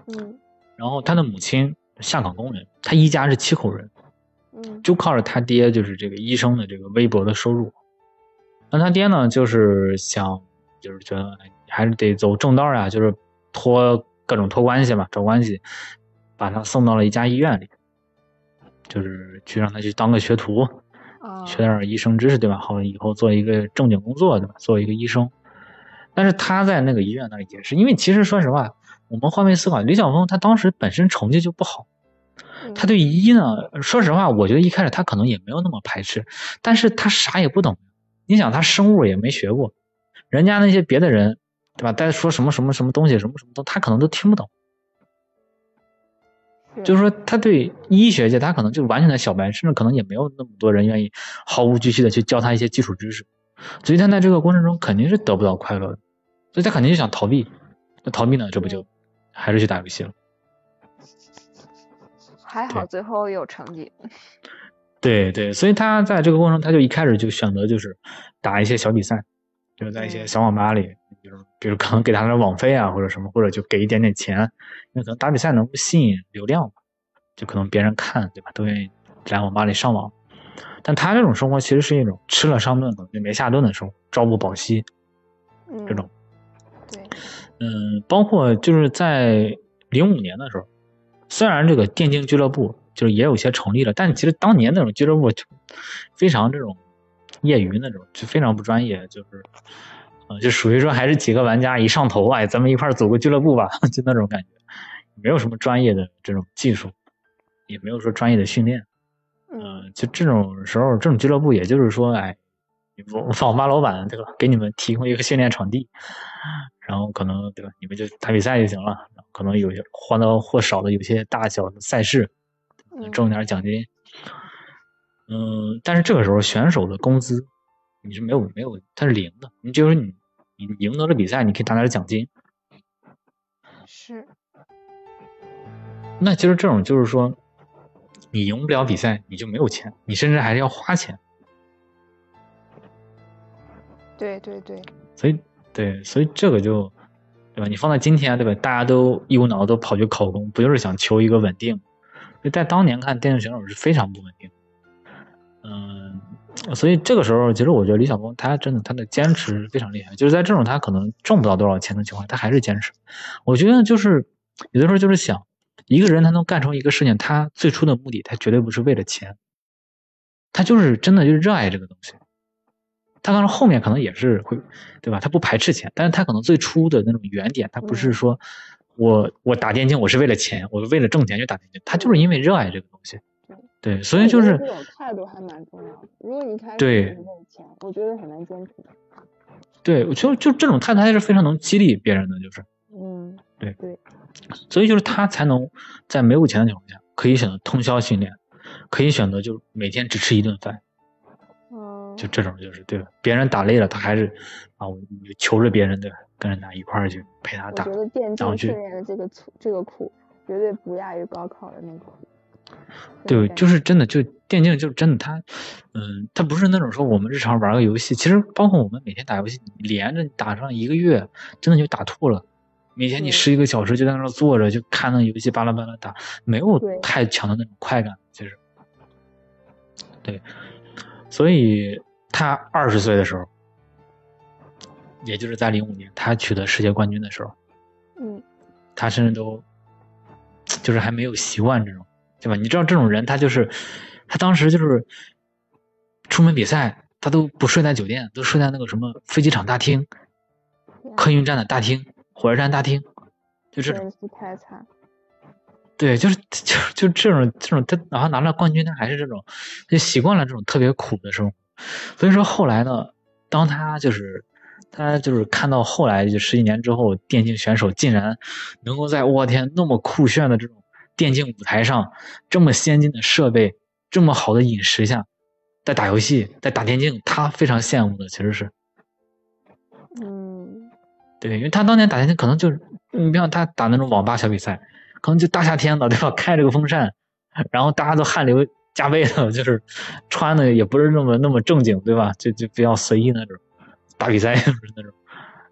嗯
然后他的母亲下岗工人，他一家是七口人，
嗯
就靠着他爹就是这个医生的这个微薄的收入。那他爹呢，就是想，就是觉得哎还是得走正道呀，就是托各种托关系嘛，找关系，把他送到了一家医院里，就是去让他去当个学徒，
啊
学点医生知识，对吧？好，以后做一个正经工作，对吧？做一个医生。但是他在那个医院那里也是，因为其实说实话，我们换位思考，李晓峰他当时本身成绩就不好，
嗯
他对医呢，说实话，我觉得一开始他可能也没有那么排斥，但是他啥也不懂。你想，他生物也没学过，人家那些别的人，对吧？在说什么什么什么东西，什么什么都，他可能都听不懂。就是说，他对医学界，他可能就完全的小白，甚至可能也没有那么多人愿意毫无惧惧的去教他一些基础知识，所以他在这个过程中肯定是得不到快乐的，所以他肯定就想逃避。那逃避呢，这不就还是去打游戏了？
还好最后有成绩。
对对，所以他在这个过程中，他就一开始就选择就是打一些小比赛，就是在一些
嗯
小网吧里，比如比如可能给他点网费啊，或者什么，或者就给一点点钱，因为可能打比赛能够吸引流量嘛，就可能别人看对吧，都愿意来网吧里上网。但他这种生活其实是一种吃了上顿可能就没下顿的生活，朝不保夕
嗯，
这种。
对，
嗯，包括就是在零五年的时候，虽然这个电竞俱乐部就是也有些成立了，但其实当年那种俱乐部就非常这种业余那种，就非常不专业，就是，呃，就属于说还是几个玩家一上头，哎，咱们一块儿组个俱乐部吧，<laughs> 就那种感觉，没有什么专业的这种技术，也没有说专业的训练，
嗯。
呃，就这种时候，这种俱乐部也就是说，哎，网网吧老板对吧，给你们提供一个训练场地，然后可能对吧，你们就打比赛就行了，可能有些或多或少的有些大小的赛事，
嗯。
挣点奖金。嗯，但是这个时候选手的工资你是没有没有，它是零的。你就是你你赢得了比赛，你可以拿点奖金。
是，
那其实这种就是说，你赢不了比赛，你就没有钱，你甚至还是要花钱。
对对对，
所以对，所以这个就，对吧？你放在今天，对吧？大家都一股脑都跑去考公，不就是想求一个稳定？在当年看，电竞选手是非常不稳定。嗯，所以这个时候，其实我觉得李晓峰他真的他的坚持非常厉害，就是在这种他可能挣不到多少钱的情况下，他还是坚持。我觉得就是有的时候就是想，一个人他能干成一个事情，他最初的目的他绝对不是为了钱，他就是真的就是热爱这个东西。他当然后面可能也是会，对吧？他不排斥钱，但是他可能最初的那种原点，他不是说我我打电竞我是为了钱，我为了挣钱去打电竞，他就是因为热爱这个东西。对，所以就是
这种态度还蛮重要的。如果你开始
对
是为了钱，我觉得很难坚持。
对，我觉得就这种态度还是非常能激励别人的，就是，
嗯，对对
所以就是他才能在没有钱的情况下，可以选择通宵训练，可以选择就每天只吃一顿饭，
嗯，
就这种就是对吧？别人打累了，他还是啊，我就求着别人对吧，跟着他一块儿去陪他打
我觉。得电竞训练的这个苦，这个苦绝对不亚于高考的那个苦。
对，就是是真的，就电竞就真的它，嗯，它不是那种说我们日常玩个游戏，其实包括我们每天打游戏，连着打上一个月，真的就打吐了。每天你十一个小时就在那儿坐着，就看那游戏巴拉巴拉打，没有太强的那种快感，其实。对，所以他二十岁的时候，也就是在零五年，他取得世界冠军的时候，
嗯，
他甚至都就是还没有习惯这种，对吧？你知道这种人，他就是他当时就是出门比赛，他都不睡在酒店，都睡在那个什么飞机场大厅、客运站的大厅、火车站大厅，就这种。
太惨。
对，就是就就这种这种，他哪怕拿了冠军，他还是这种，就习惯了这种特别苦的生活。所以说后来呢，当他就是他就是看到后来就十几年之后，电竞选手竟然能够在我天那么酷炫的这种电竞舞台上，这么先进的设备，这么好的饮食下，在打游戏，在打电竞，他非常羡慕的其实是。
嗯，
对，因为他当年打电竞可能就是，你像他打那种网吧小比赛，可能就大夏天的，对吧？开着个风扇，然后大家都汗流浃背的，就是穿的也不是那么那么正经，对吧？就就比较随意那种，打比赛 <laughs> 就是那种，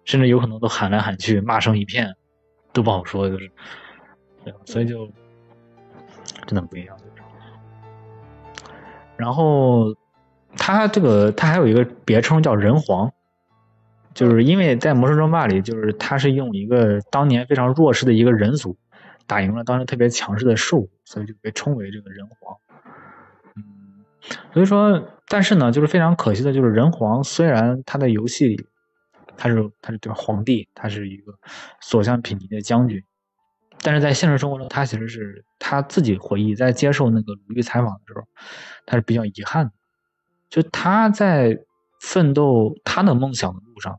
甚至有可能都喊来喊去，骂声一片，都不好说，就是，对？所以就真的不一样。然后他这个他还有一个别称叫人皇。就是因为在魔兽争霸里，就是他是用一个当年非常弱势的一个人族，打赢了当时特别强势的兽，所以就被称为这个人皇。所以说，但是呢，就是非常可惜的，就是人皇虽然他在游戏里他是他是对皇帝，他是一个所向披靡的将军，但是在现实生活中，他其实是他自己回忆，在接受那个鲁豫采访的时候，他是比较遗憾的，就他在奋斗他的梦想的路上。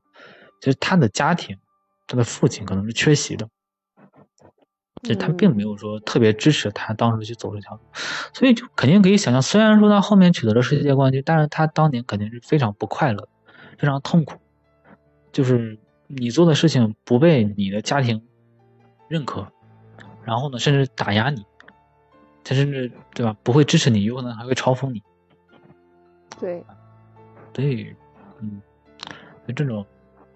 其实他的家庭，他的父亲可能是缺席的，就他并没有说特别支持他当时去走这条路，所以就肯定可以想象，虽然说他后面取得了世界冠军，但是他当年肯定是非常不快乐，非常痛苦，就是你做的事情不被你的家庭认可，然后呢，甚至打压你，他甚至对吧，不会支持你，有可能还会嘲讽你，
对，
对，嗯，就这种。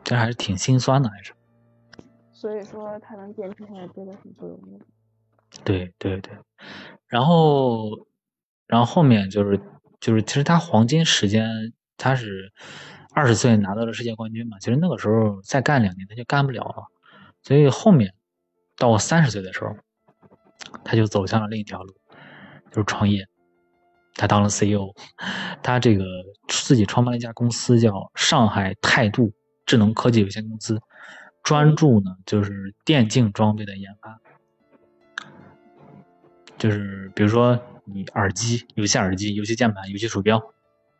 其实还是挺心酸的，还是。
所以说他能坚持下来真的很不容易。
对对对，然后，然后后面就是就是，其实他黄金时间他是二十岁拿到了世界冠军嘛，其实那个时候再干两年他就干不了了，所以后面到我三十岁的时候，他就走向了另一条路，就是创业。他当了 CEO，他这个自己创办了一家公司，叫上海态度。智能科技有限公司专注呢，就是电竞装备的研发，就是比如说你耳机、游戏耳机、游戏键盘、游戏鼠标，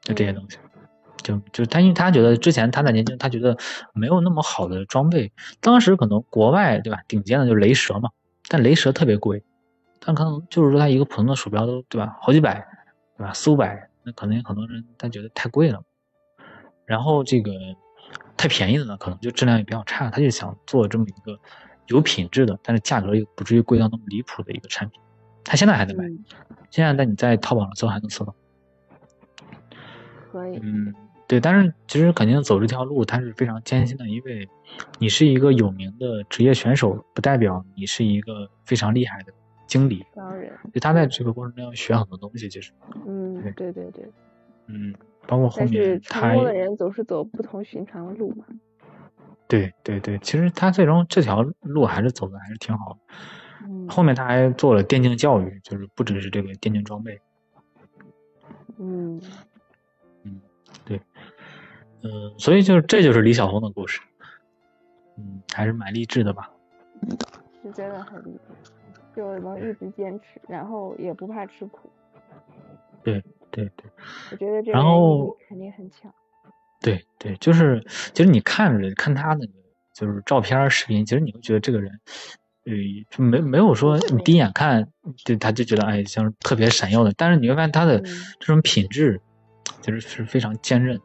就这些东西。就就他，因为他觉得之前他在年轻，他觉得没有那么好的装备。当时可能国外对吧，顶尖的就是雷蛇嘛，但雷蛇特别贵，但可能就是说他一个普通的鼠标都对吧，好几百，对吧，四五百，那可能很多人他觉得太贵了。然后这个太便宜的呢，可能就质量也比较差，他就想做这么一个有品质的，但是价格又不至于贵到那么离谱的一个产品。他现在还在卖，
嗯
现在在你在淘宝上搜还能搜到。
可以，
嗯，对，但是其实肯定走这条路，它是非常艰辛的，因为你是一个有名的职业选手，不代表你是一个非常厉害的经理。
当然，
就他在这个过程中要学很多东西，其实，
嗯
对，
对对对，
嗯，包括后面他
成功的人总是走不同寻常的路嘛。
对对对，其实他最终这条路还是走的还是挺好的。
嗯
后面他还做了电竞教育，就是不只是这个电竞装备，
嗯，
嗯，所以就是这就是李小红的故事，嗯，还是蛮励志的吧。
是真的很励志，就能一直坚持，然后也不怕吃苦。
对对对。
我觉得这
然后
肯定很强。
对对，就是其实你看着看他那个就是照片视频，其实你会觉得这个人，呃，就没没有说你第一眼看对他就觉得哎像特别闪耀的，但是你会发现他的
嗯
这种品质，就是是非常坚韧。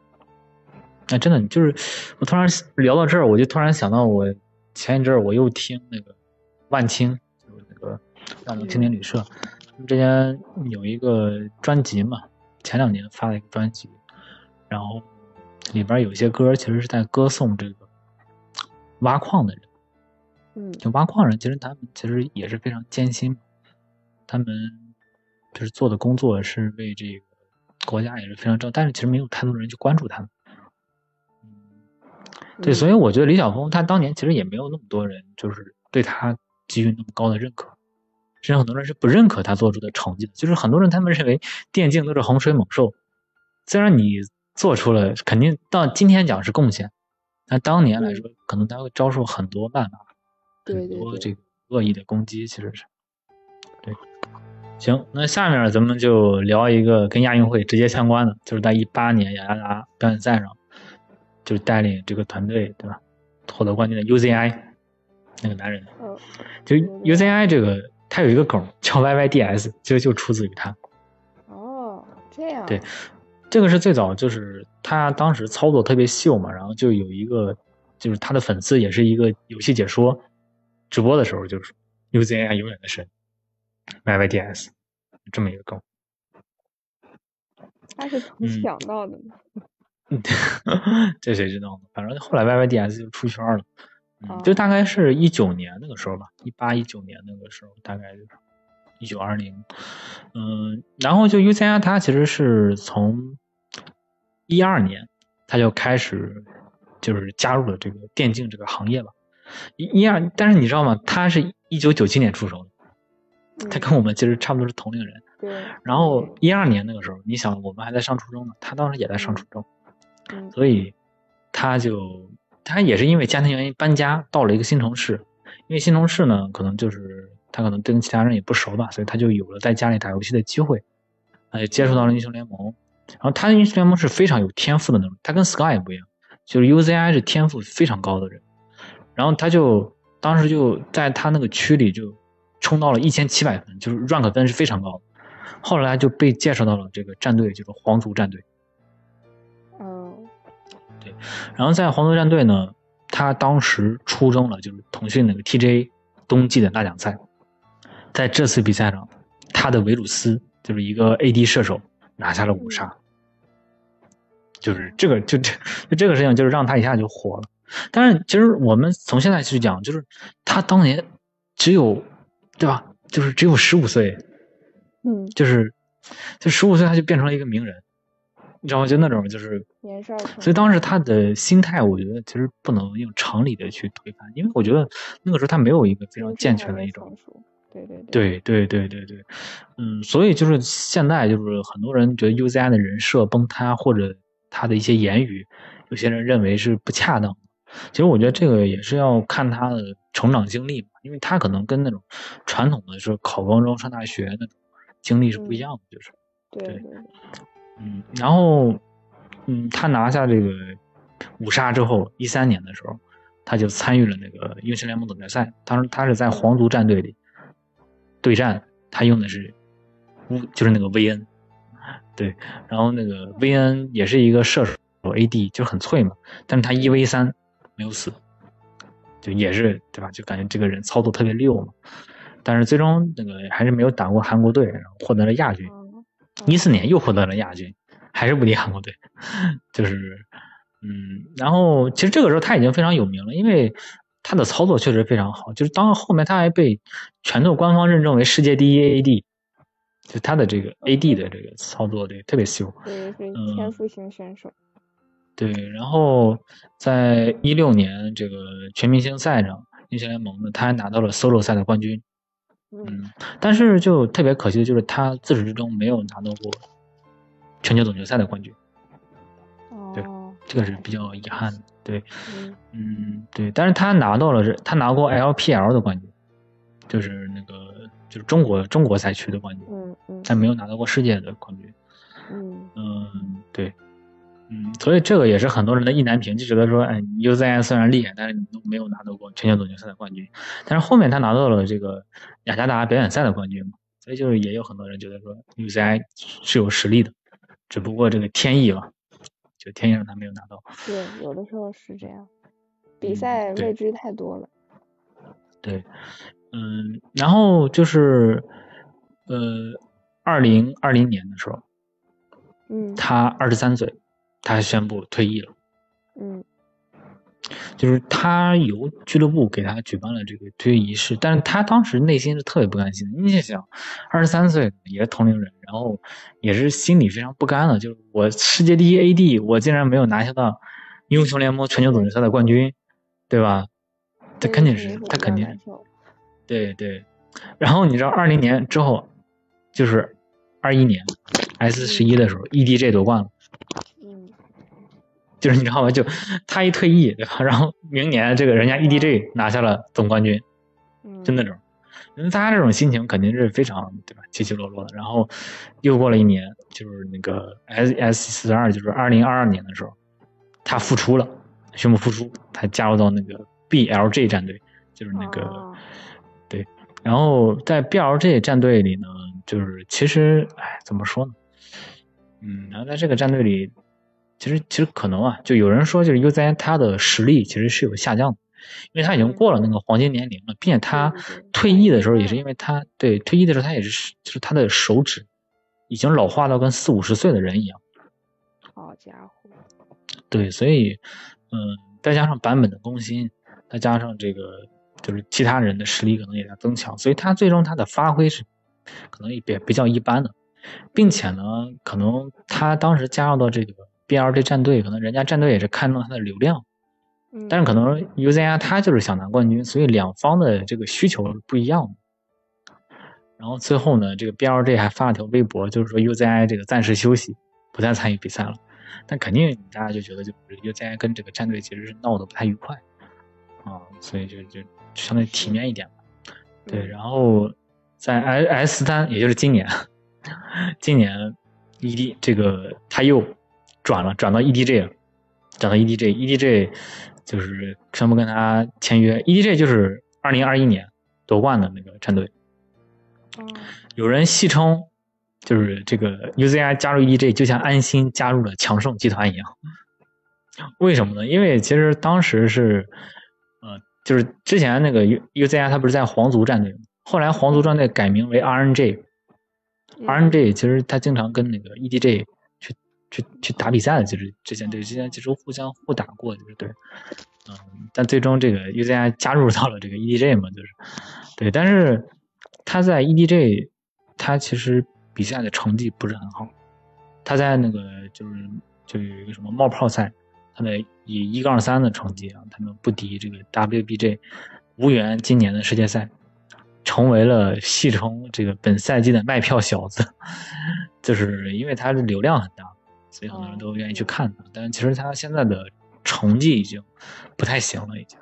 哎，真的，就是我突然聊到这儿，我就突然想到我前一阵儿我又听那个万青，就是那个万能青年旅社，他们之前有一个专辑嘛，前两年发了一个专辑，然后里边有一些歌其实是在歌颂这个挖矿的人。
嗯
就挖矿人，其实他们其实也是非常艰辛，他们就是做的工作是为这个国家也是非常重要，但是其实没有太多人去关注他们。嗯，对，所以我觉得李晓峰他当年其实也没有那么多人就是对他给予那么高的认可，甚至很多人是不认可他做出的成绩的，就是很多人他们认为电竞都是洪水猛兽，虽然你做出了肯定到今天讲是贡献，但当年来说可能他会遭受很多谩骂。很多这个恶意的攻击，其实是对。行，那下面咱们就聊一个跟亚运会直接相关的，就是在一八年雅加达表演赛上，就是带领这个团队，对吧？获得冠军的 UZI 那个男人，
嗯
就 UZI 这个他有一个梗叫 YYDS，其实就出自于他。
哦，这样。
对这个是最早，就是他当时操作特别秀嘛，然后就有一个，就是他的粉丝也是一个游戏解说，直播的时候就是 UZI 永远的神，YYDS 这么一个梗。
他是怎么
嗯
想到的呢？<laughs>
这谁知道呢？反正后来 YYDS 就出圈了，就大概是一九年那个时候吧，一八一九年那个时候，大概就是一九二零，嗯，然后就 UCI 它其实是从一二年它就开始就是加入了这个电竞这个行业吧，一一二，但是你知道吗？他是一九九七年出生的，他
嗯
跟我们其实差不多是同龄人。
对，
然后一二年那个时候，你想我们还在上初中呢，他当时也在上初中，
嗯
所以他就他也是因为家庭原因搬家到了一个新城市，因为新城市呢，可能就是他可能跟其他人也不熟吧，所以他就有了在家里打游戏的机会，他就接触到了英雄联盟，然后他的英雄联盟是非常有天赋的那种，他跟 Sky 也不一样，就是 UZI 是天赋非常高的人，然后他就当时就在他那个区里就冲到了一千七百分，就是 rank 分是非常高的。后来就被介绍到了这个战队，就是皇族战队。
嗯
然后在皇族战队呢，他当时出征了就是腾讯那个 TJ 冬季的大奖赛，在这次比赛上，他的维鲁斯就是一个 AD 射手拿下了五杀，就是这个就这就这个事情就是让他一下就火了。但是其实我们从现在去讲，就是他当年只有对吧，就是只有十五岁，
嗯，
就是就十五岁他就变成了一个名人，你知道吗？就那种就是
年少成
所以当时他的心态，我觉得其实不能用常理的去推翻，因为我觉得那个时候他没有一个非常健全的一种。
对对
对对对对对，嗯，所以就是现在就是很多人觉得 UZI 的人设崩塌，或者他的一些言语，有些人认为是不恰当的。其实我觉得这个也是要看他的成长经历嘛，因为他可能跟那种传统的是考高中、上大学那种经历是不一样的，就是。对
对对对，
嗯，然后，嗯，他拿下这个五杀之后，一三年的时候，他就参与了那个英雄联盟总决赛。当时他是在皇族战队里对战他用的是乌，就是那个薇恩，对，然后那个薇恩也是一个射手 AD，就很脆嘛，但是他一 v 三没有死，就也是对吧？就感觉这个人操作特别溜嘛，但是最终那个还是没有打过韩国队，然后获得了亚军，
嗯
一四年又获得了亚军，还是不敌韩国队，就是嗯，然后其实这个时候他已经非常有名了，因为他的操作确实非常好，就是当后面他还被拳头官方认证为世界第一 AD，就他的这个 AD 的这个操作对特别秀，
对，是
嗯
天赋型选手。
对，然后在一六年这个全明星赛上，英雄联盟呢，他还拿到了 solo 赛的冠军，
嗯
嗯，但是就特别可惜的就是他自始至终没有拿到过全球总决赛的冠军，对
哦，
这个是比较遗憾的。对，
嗯
嗯，对，但是他拿到了是，他拿过 LPL 的冠军，就是那个就是中国中国赛区的冠军，
嗯嗯
但没有拿到过世界的冠军。
嗯
嗯，对，嗯，所以这个也是很多人的意难平，就觉得说，哎，UZI 虽然厉害，但是你都没有拿到过全球总决赛的冠军。但是后面他拿到了这个雅加达表演赛的冠军嘛，所以就是也有很多人觉得说 UZI 是有实力的，只不过这个天意吧，就天意让他没有拿到。
对，有的时候是这样，比赛未知太多了。
对，嗯，然后就是，呃，二零二零年的时候，
嗯
他二十三岁，他宣布退役了。
嗯
就是他由俱乐部给他举办了这个退役仪式，但是他当时内心是特别不甘心的。你想想，二十三岁也是同龄人，然后也是心里非常不甘的，就是我世界第一 AD，我竟然没有拿下到英雄联盟全球总决赛的冠军，对吧？他肯定是他肯定对对。然后你知道，二零年之后，就是二一年 S 十一的时候，EDG 夺冠了。
嗯
就是你知道吗？就他一退役，对吧？然后明年这个人家 EDG 拿下了总冠军，
嗯，
就那种，大家这种心情肯定是非常对吧起起落落的。然后又过了一年，就是那个 S S 四十二，就是二零二二年的时候，他复出了，宣布复出，他加入到那个 BLG 战队，就是那个、
哦
对。然后在 BLG 战队里呢，就是其实哎怎么说呢？嗯，然后在这个战队里，其实其实可能啊，就有人说就是 UZI 他的实力其实是有下降的，因为他已经过了那个黄金年龄了，并且他退役的时候也是因为他对退役的时候他也是就是他的手指已经老化到跟四五十岁的人一样，
好家伙，
对，所以嗯，再加上版本的更新，再加上这个就是其他人的实力可能也在增强，所以他最终他的发挥是可能也比比较一般的，并且呢，可能他当时加入到这个 BLG 战队，可能人家战队也是看中他的流量，
嗯，
但是可能 UZI 他就是想拿冠军，所以两方的这个需求是不一样的。然后最后呢，这个 BLG 还发了条微博，就是说 UZI 这个暂时休息，不再参与比赛了。但肯定大家就觉得，就是 UZI 跟这个战队其实是闹得不太愉快啊，所以就就相对体面一点吧。对，
嗯
然后在 S S 三，也就是今年，今年 ED 这个他又转了，转到 EDG 了，转到 EDG，EDG 就是宣布跟他签约，EDG 就是二零二一年夺冠的那个战队。
哦
有人戏称，就是这个 UZI 加入 EDG 就像安心加入了强盛集团一样。为什么呢？因为其实当时是，呃，就是之前那个 U UZI 他不是在皇族战队吗？后来皇族战队改名为 RNG，RNG、其实他经常跟那个 EDG 去去去打比赛的，就是之前对之前其实互相互打过，就是对，嗯，但最终这个 UZI 加入到了这个 EDG 嘛，就是。对，但是他在 EDG 他其实比赛的成绩不是很好，他在那个就是就有一个什么冒泡赛，他的以一杠三的成绩啊，他们不敌这个 WBG，无缘今年的世界赛，成为了戏称这个本赛季的卖票小子，<laughs> 就是因为他的流量很大，所以很多人都愿意去看他。但是其实他现在的成绩已经不太行了，已经。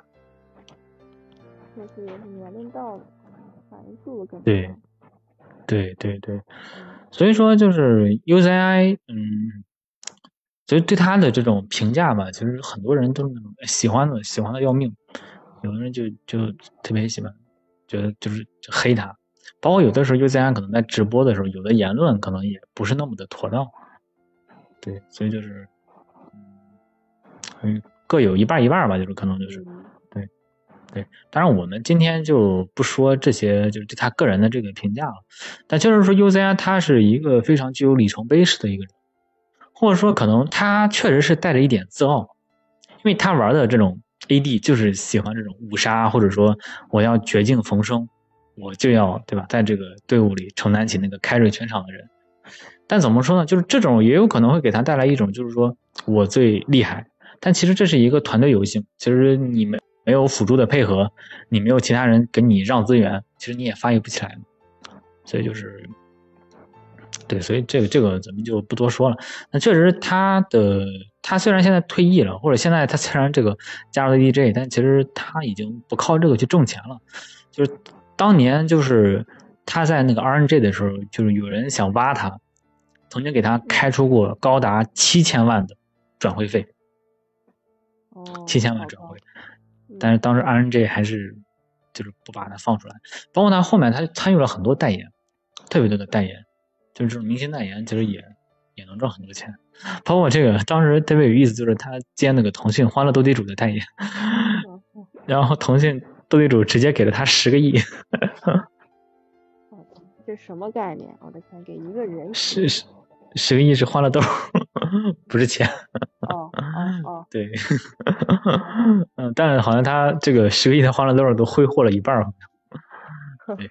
就是年龄到了，反应速度更
对对对对，
嗯
所以说就是 UZI，嗯，所以对他的这种评价吧，其实很多人都是那种喜欢的，喜欢的要命，有的人就就特别喜欢，觉得就是就黑他，包括有的时候 UZI 可能在直播的时候，有的言论可能也不是那么的妥当。对，所以就是，嗯，各有一半一半吧，就是可能就是。
对
对，当然我们今天就不说这些，就是对他个人的这个评价了。但就是说，UZI 他是一个非常具有里程碑式的一个人，或者说可能他确实是带着一点自傲，因为他玩的这种 AD 就是喜欢这种五杀，或者说我要绝境逢生，我就要对吧，在这个队伍里承担起那个 carry 全场的人。但怎么说呢？就是这种也有可能会给他带来一种，就是说我最厉害，但其实这是一个团队游戏，其实你没。没有辅助的配合，你没有其他人给你让资源，其实你也发育不起来嘛。所以就是，对，所以这个这个咱们就不多说了。那确实他的他虽然现在退役了，或者现在他虽然这个加入了 DJ，但其实他已经不靠这个去挣钱了。就是当年就是他在那个 RNG 的时候，就是有人想挖他，曾经给他开出过高达七千万的转会费，
哦，
七千万转会。但是当时 RNG 还是就是不把他放出来，包括他后面他参与了很多代言，特别多的代言，就是这种明星代言，其实也也能挣很多钱。包括这个当时特别有意思，就是他接那个腾讯欢乐斗地主的代言，<laughs> 然后腾讯斗地主直接给了他十个亿。
这什么概念？我的天，给一个人
是十十个亿是欢乐豆，<laughs> 不是钱。
哦哦哦，
对，嗯，但是好像他这个十个亿的欢乐豆都挥霍了一半儿，<laughs> 对，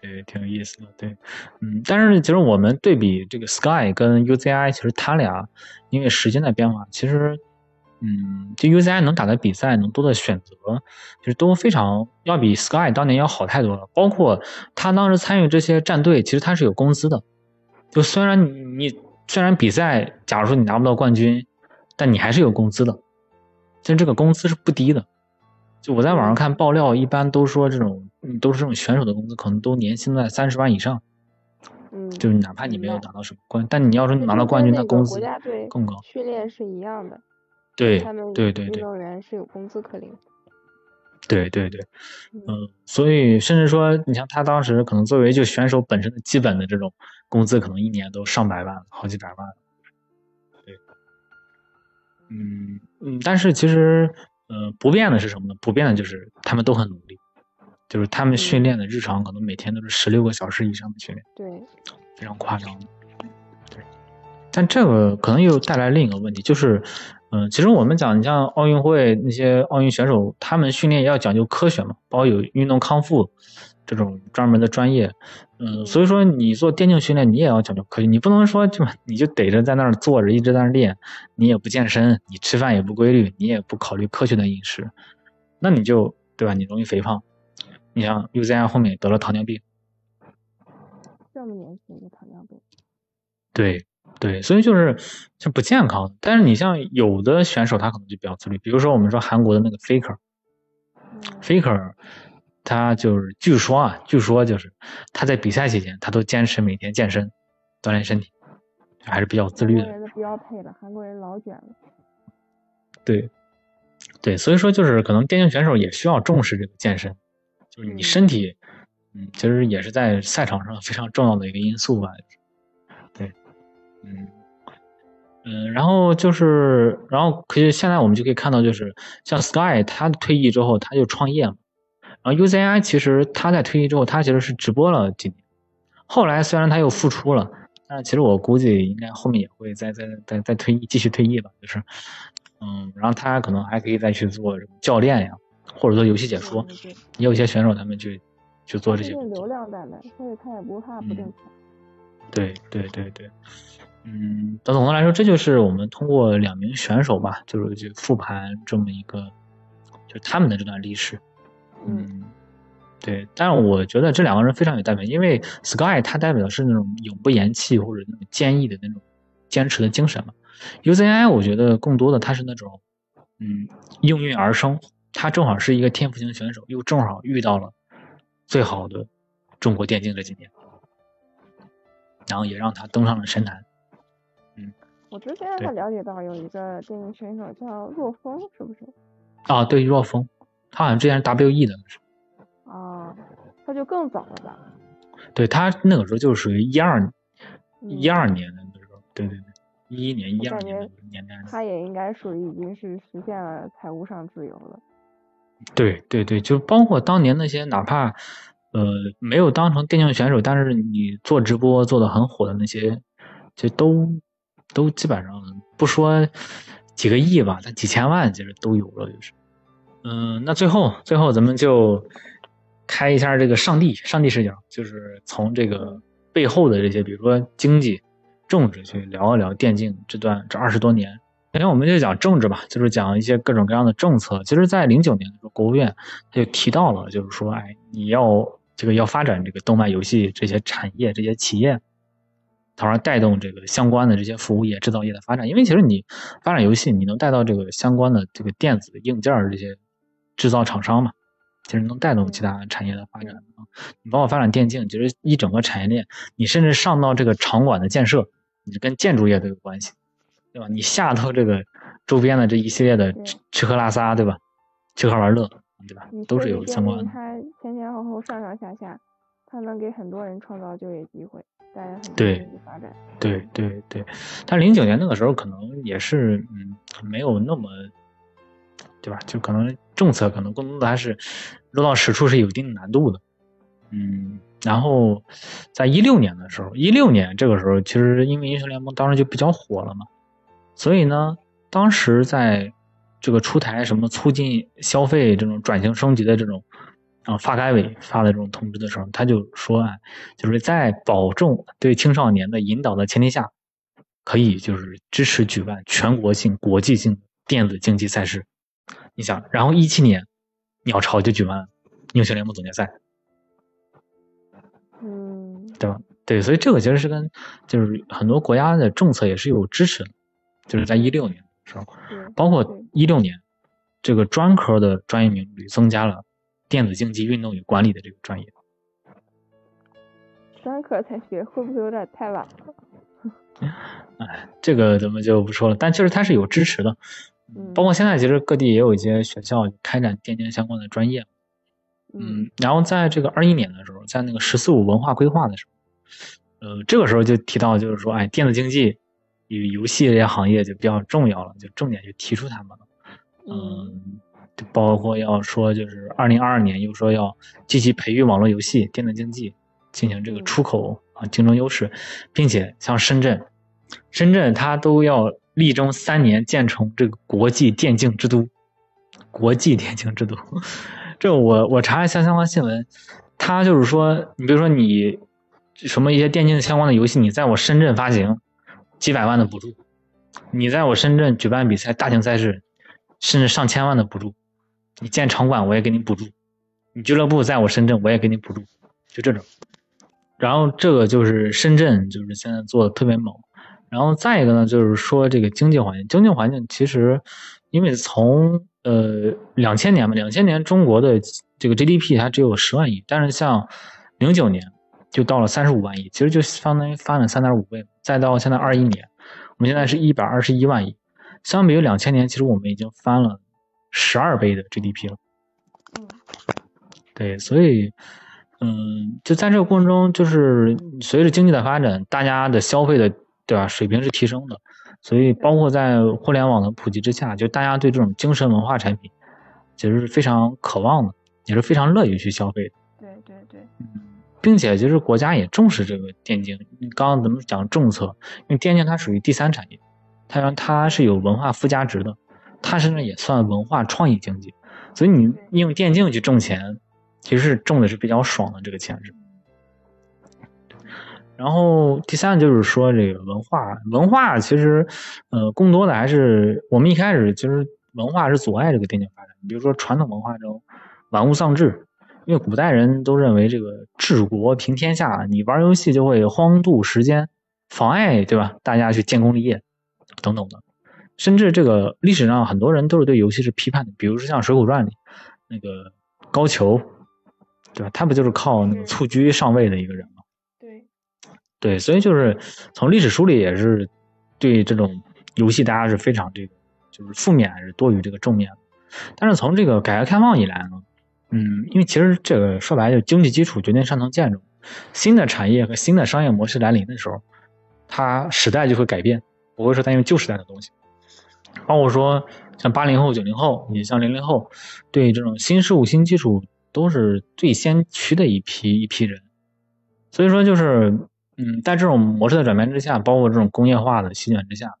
对，挺有意思的，对，嗯，但是其实我们对比这个 Sky 跟 UZI，其实他俩因为时间的变化，其实，嗯，就 UZI 能打的比赛，能多的选择，就是都非常要比 Sky 当年要好太多了。包括他当时参与这些战队，其实他是有工资的，就虽然你你。虽然比赛，假如说你拿不到冠军，但你还是有工资的。但这个工资是不低的。就我在网上看爆料，一般都说这种，都是这种选手的工资可能都年薪在三十万以上。
嗯，
就是哪怕你没有拿到什么冠，但你要是拿到冠军，那工资更高。
训练是一样的。
对，
他们
对对对，
运动员是有工资可领。
对对对，嗯，所以甚至说，你像他当时可能作为就选手本身的基本的这种工资，可能一年都上百万，好几百万。对，嗯嗯，但是其实，呃，不变的是什么呢？不变的就是他们都很努力，就是他们训练的日常可能每天都是十六个小时以上的训练，
对，
非常夸张。对，但这个可能又带来另一个问题，就是。嗯，其实我们讲，你像奥运会那些奥运选手，他们训练也要讲究科学嘛，包括有运动康复这种专门的专业。嗯，所以说你做电竞训练，你也要讲究科学，你不能说就你就逮着在那儿坐着一直在那儿练，你也不健身，你吃饭也不规律，你也不考虑科学的饮食，那你就对吧？你容易肥胖。你像 UZI 后面得了糖尿病，
这么年轻的糖尿病，
对。对，所以就是就不健康。但是你像有的选手，他可能就比较自律。比如说我们说韩国的那个 Faker，Faker，他就是据说啊，据说就是他在比赛期间，他都坚持每天健身，锻炼身体，还是比较自律的。
韩国人的标配了，韩国人老卷了。
对，对，所以说就是可能电竞选手也需要重视这个健身，就是你身体，嗯，其实也是在赛场上非常重要的一个因素吧。嗯嗯，然后就是，然后可以现在我们就可以看到，就是像 Sky 他退役之后，他就创业嘛。然后 UZI 其实他在退役之后，他其实是直播了几年。后来虽然他又复出了，但是其实我估计应该后面也会再再再再退役，继续退役吧。就是，嗯，然后他可能还可以再去做教练呀，或者做游戏解说。也有一些选手他们去去做这些。
流量带来，所以他也不怕不挣钱。
对对对对。嗯，但总的来说，这就是我们通过两名选手吧，就是去复盘这么一个，就是他们的这段历史。嗯，对。但是我觉得这两个人非常有代表，因为 Sky 他代表的是那种永不言弃或者那种坚毅的那种坚持的精神嘛。UZI 我觉得更多的他是那种，嗯，应运而生，他正好是一个天赋型选手，又正好遇到了最好的中国电竞这几年，然后也让他登上了神坛。
我之前还了解到有一个电竞选手叫若风，是不是？
啊，对，若风，他好像之前是 WE 的。
啊，他就更早了吧？
对他那个时候就属于一二
嗯
一二年的那时候，对对对，一一年一二年的年代。
他也应该属于已经是实现了财务上自由了。
对对对，就包括当年那些哪怕呃没有当成电竞选手，但是你做直播做的很火的那些，就都都基本上不说几个亿吧，但几千万其实都有了，就是。嗯，那最后最后咱们就开一下这个上帝上帝视角，就是从这个背后的这些，比如说经济、政治去聊一聊电竞这段这二十多年。首先我们就讲政治吧，就是讲一些各种各样的政策。其实，在零九年的时候，国务院他就提到了，就是说，哎，你要这个要发展这个动漫游戏这些产业、这些企业，从而带动这个相关的这些服务业、制造业的发展。因为其实你发展游戏，你能带到这个相关的这个电子硬件儿这些制造厂商嘛，其实能带动其他产业的发展啊。你包括发展电竞，其实一整个产业链，你甚至上到这个场馆的建设，你跟建筑业都有关系。对吧？你下到这个周边的这一系列的吃吃喝拉撒，对吧？吃喝玩乐，对吧？都是有相关的。
竞它前前后后上上下下，它能给很多人创造就业机会，带来很多
对
经济发展。
对对对，但零九年那个时候可能也是嗯没有那么，对吧？就可能政策可能更多的还是落到实处是有一定难度的，嗯。然后在一六年的时候，一六年这个时候，其实因为英雄联盟当时就比较火了嘛，所以呢，当时在这个出台什么促进消费这种转型升级的这种啊发改委发的这种通知的时候，他就说啊，就是在保证对青少年的引导的前提下，可以就是支持举办全国性、国际性电子竞技赛事。你想，然后一七年，鸟巢就举办英雄联盟总决赛，
嗯，
对吧？对，所以这个其实是跟就是很多国家的政策也是有支持的，就是在一六年的时候，包括
对
一六年，这个专科的专业名率增加了电子竞技运动与管理的这个专业。
专科才学，会不会有点太晚了？
哎，这个咱们就不说了，但确实它是有支持的。
嗯，
包括现在其实各地也有一些学校开展电竞相关的专业。
嗯
嗯，然后在这个二一年的时候，在那个“十四五”文化规划的时候，呃，这个时候就提到，就是说，哎，电子竞技与游戏这些行业就比较重要了，就重点就提出他们了。嗯，就包括要说，就是二零二二年又说要积极培育网络游戏、电子竞技，进行这个
嗯
出口啊竞争优势，并且像深圳，深圳它都要力争三年建成这个国际电竞之都，国际电竞之都。<laughs> 这我我查一下相关新闻，它就是说，你比如说你什么一些电竞相关的游戏，你在我深圳发行，几百万的补助；你在我深圳举办比赛、大型赛事，甚至上千万的补助。你建场馆我也给你补助，你俱乐部在我深圳我也给你补助，就这种。然后这个就是深圳，就是现在做的特别猛。然后再一个呢，就是说这个经济环境，经济环境其实因为从呃两千年嘛，两千年中国的这个 GDP 它只有十万亿，但是像零九年就到了三十五万亿，其实就相当于翻了三点五倍。再到现在二一年，我们现在是一百二十一万亿，相比于两千年，其实我们已经翻了十二倍的 GDP 了。
嗯
对，所以，嗯，就在这个过程中，就是随着经济的发展，大家的消费的对吧水平是提升的，所以包括在互联网的普及之下，就大家对这种精神文化产品其实是非常渴望的，也是非常乐于去消费的。
对对对，
并且就是国家也重视这个电竞。刚刚咱们讲政策，因为电竞它属于第三产业，它它是有文化附加值的，它甚至也算文化创意经济。所以你用电竞去挣钱，其实挣的是比较爽的，这个钱是。然后第三就是说这个文化，文化其实，呃，更多的还是我们一开始其实文化是阻碍这个电竞发展。比如说传统文化中，玩物丧志，因为古代人都认为这个治国平天下，你玩游戏就会荒度时间，妨碍对吧？大家去建功立业，等等的。甚至这个历史上很多人都是对游戏是批判的，比如说像《水浒传》里那个高俅，对吧？他不就是靠那个蹴鞠上位的一个人吗？
对，
对，所以就是从历史书里也是对这种游戏大家是非常这个就是负面还是多于这个正面的。但是从这个改革开放以来呢，嗯，因为其实这个说白了，就经济基础决定上层建筑。新的产业和新的商业模式来临的时候，它时代就会改变，不会说它用旧时代的东西。包括说像八零后、九零后，也像零零后，对这种新事物、新技术都是最先驱的一批一批人。所以说，就是嗯，在这种模式的转变之下，包括这种工业化的席卷之下，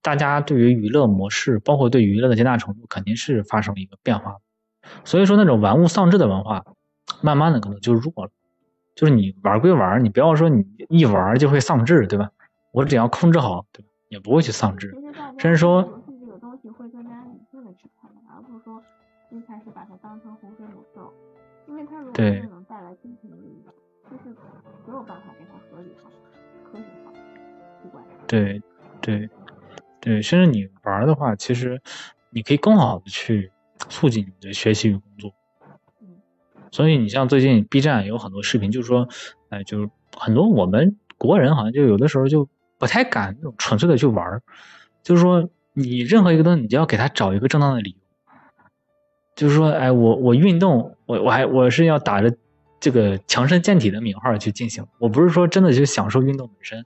大家对于娱乐模式，包括对娱乐的接纳程度，肯定是发生了一个变化。所以说，那种玩物丧志的文化，慢慢的可能就弱了。就是你玩归玩，你不要说你一玩就会丧志，对吧？我只要控制好，对吧？也不会去丧志。甚至说，
因为它如果真的能带来金钱利益，就是没有办法给它合理化、科学化、不管。
对对对，甚至你玩的话，其实你可以更好的去促进你的学习与工作。嗯所以你像最近 B 站有很多视频，就是说，哎，就是很多我们国人好像就有的时候就不太敢那种纯粹的去玩就是说你任何一个东西，你就要给他找一个正当的理由，就是说，哎，我我运动，我我还我是要打着这个强身健体的名号去进行，我不是说真的去享受运动本身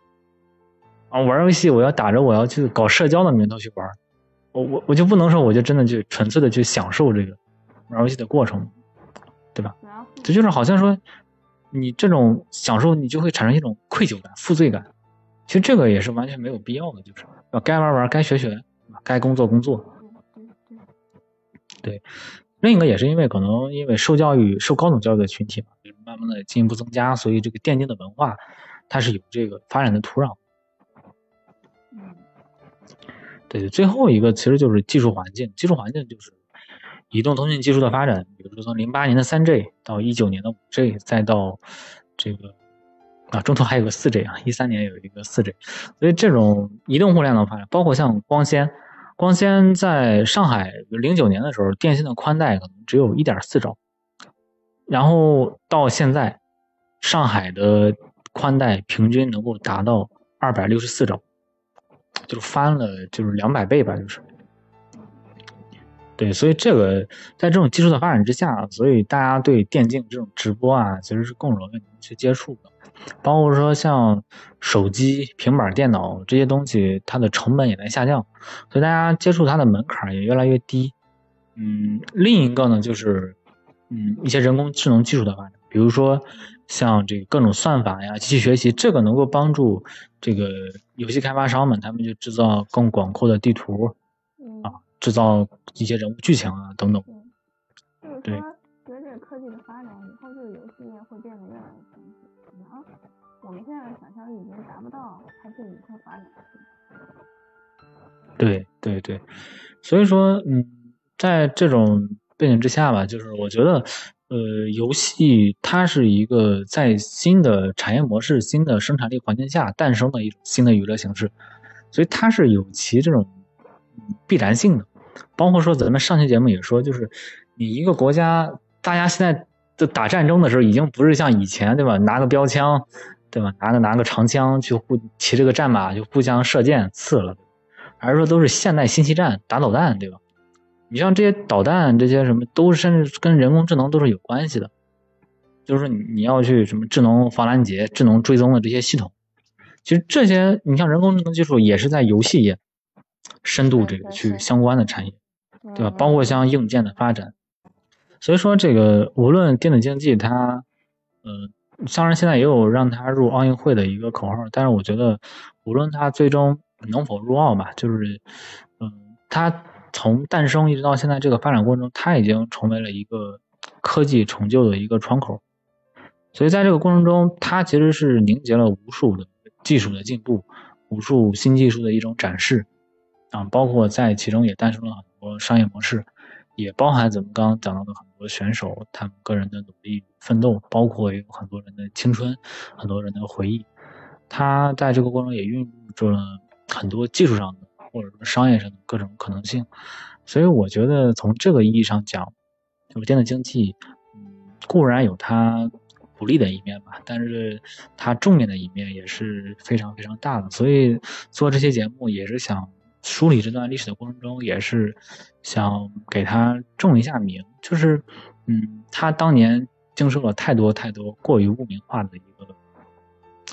啊，玩游戏我要打着我要去搞社交的名头去玩我我我就不能说我就真的去纯粹的去享受这个玩游戏的过程。对吧？这就是好像说，你这种享受，你就会产生一种愧疚感、负罪感。其实这个也是完全没有必要的，就是要该玩玩，该学学，该工作工作。对，另一个也是因为可能因为受教育、受高等教育的群体嘛，就是慢慢的进一步增加，所以这个电竞的文化它是有这个发展的土壤。对，最后一个其实就是技术环境，技术环境就是。移动通信技术的发展，比如说从零八年的三 G 到一九年的五 G，再到这个啊中途还有个四 G 啊，一三年有一个四 G，所以这种移动互联网发展，包括像光纤，光纤在上海零九年的时候，电信的宽带可能只有一点四兆，然后到现在，上海的宽带平均能够达到二百六十四兆，就是翻了就是两百倍吧，就是。对，所以这个在这种技术的发展之下，所以大家对电竞这种直播啊，其实是更容易去接触的。包括说像手机、平板电脑这些东西，它的成本也在下降，所以大家接触它的门槛也越来越低。嗯，另一个呢，就是嗯一些人工智能技术的发展，比如说像这个各种算法呀、机器学习，这个能够帮助这个游戏开发商们，他们就制造更广阔的地图啊。制造一些人物剧情啊等等。
对，随着科技的发展，以后这个游戏业会变得越来越我们现在想象力已经达不到它这一块发展
对对对，所以说，嗯，在这种背景之下吧，就是我觉得，呃，游戏它是一个在新的产业模式、新的生产力环境下诞生的一种新的娱乐形式，所以它是有其这种必然性的。包括说咱们上期节目也说，就是你一个国家，大家现在的打战争的时候，已经不是像以前对吧？拿个标枪，对吧？拿个拿个长枪去互骑这个战马就互相射箭刺了，还是说都是现代信息战打导弹，对吧？你像这些导弹这些什么，都甚至跟人工智能都是有关系的，就是说你你要去什么智能防拦截、智能追踪的这些系统，其实这些你像人工智能技术也是在游戏业。深度这个去相关的产业，对吧？包括像硬件的发展，所以说这个无论电子竞技它，嗯，当然现在也有让它入奥运会的一个口号，但是我觉得无论它最终能否入奥吧，就是，嗯，它从诞生一直到现在这个发展过程中，它已经成为了一个科技成就的一个窗口，所以在这个过程中，它其实是凝结了无数的技术的进步，无数新技术的一种展示。啊，包括在其中也诞生了很多商业模式，也包含咱们刚刚讲到的多选手他们个人的努力奋斗，包括有很多人的青春，很多人的回忆。他在这个过程也孕育着很多技术上的或者说商业上的各种可能性。所以我觉得从这个意义上讲，就是电子竞技，固然有它不利的一面吧，但是它正面的一面也是非常非常大的。所以做这些节目也是想。梳理这段历史的过程中，也是想给他正一下名，就是，嗯，他当年经受了太多太多过于污名化的一个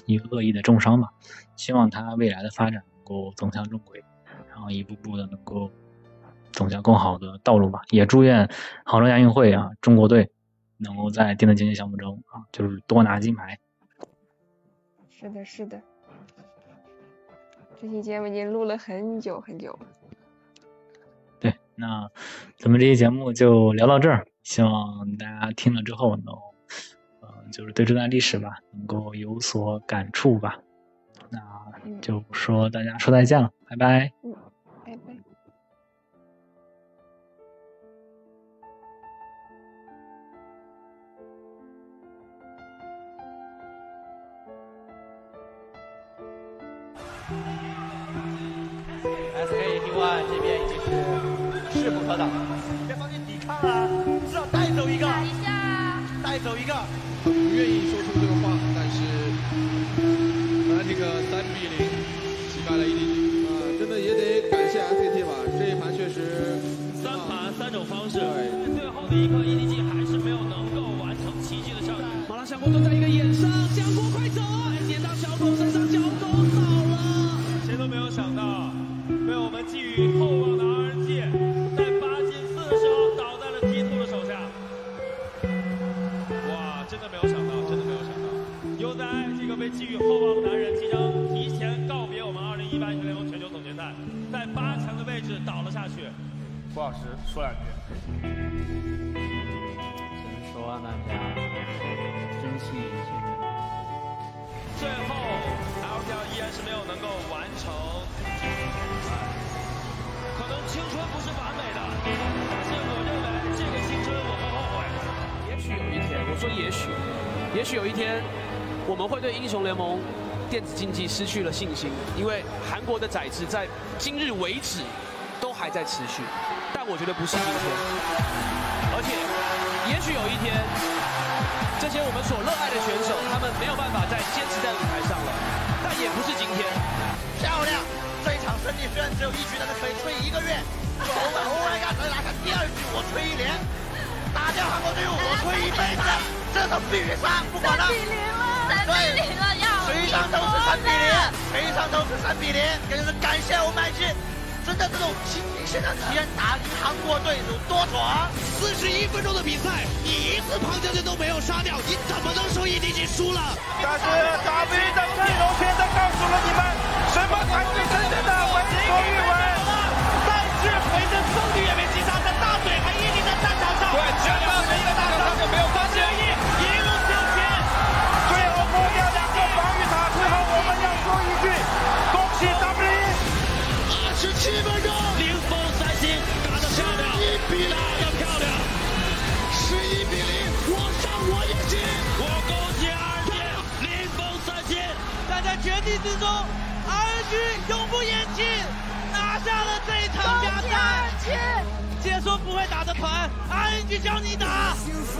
一个恶意的重伤吧。希望他未来的发展能够走向正轨，然后一步步的能够走向更好的道路吧。也祝愿杭州亚运会啊，中国队能够在电子竞技项目中啊，就是多拿金牌。
是的，是的。这期节目已经录了很久很久。
对，那咱们这期节目就聊到这儿，希望大家听了之后能，呃，就是对这段历史吧，能够有所感触吧。那就说大家说再见了，拜拜。
嗯，
走一个。
不愿意说出这个话，但是，呃，这个三比零击败了 EDG，啊，真的也得感谢 SKT 吧，这一盘确实
三盘三种方式，
对，
最后的一刻 EDG 还是没有能够完成奇迹的上场。
马拉香锅都在一个眼上，香锅快走，点到小狗身上，小狗倒了，
谁都没有想到，被我们寄予厚
也许有一天，我们会对英雄联盟电子竞技失去了信心，因为韩国的宰制在今日为止都还在持续，但我觉得不是今天，而且也许有一天，这些我们所热爱的选手，他们没有办法再坚持在舞台上了，但也不是今天。
漂亮！这一场胜利虽然只有一局，但是可以吹一个月。欧文欧文嘎可以拿下第二局，我吹一年。打掉韩国队伍，我吹一辈子。这场必须杀，不管了。
三比零了，三比零了，要
谁上都是三比零，谁上都是三比零。真是感谢我们麦基，真的这种亲临现场体验打赢韩国队有多爽！
四十一分钟的比赛，你一次庞将军都没有杀掉，你怎么能说 EDG 输了？
但是 W 的阵容现在告诉了你们，什么才是真正的闻所欲闻。
但是陪着僧侣也被击杀，在大嘴还屹立在战场上。
对，只要
地之中，RNG 永不言弃，拿下了这场比赛。解说不会打的团，RNG 教你打，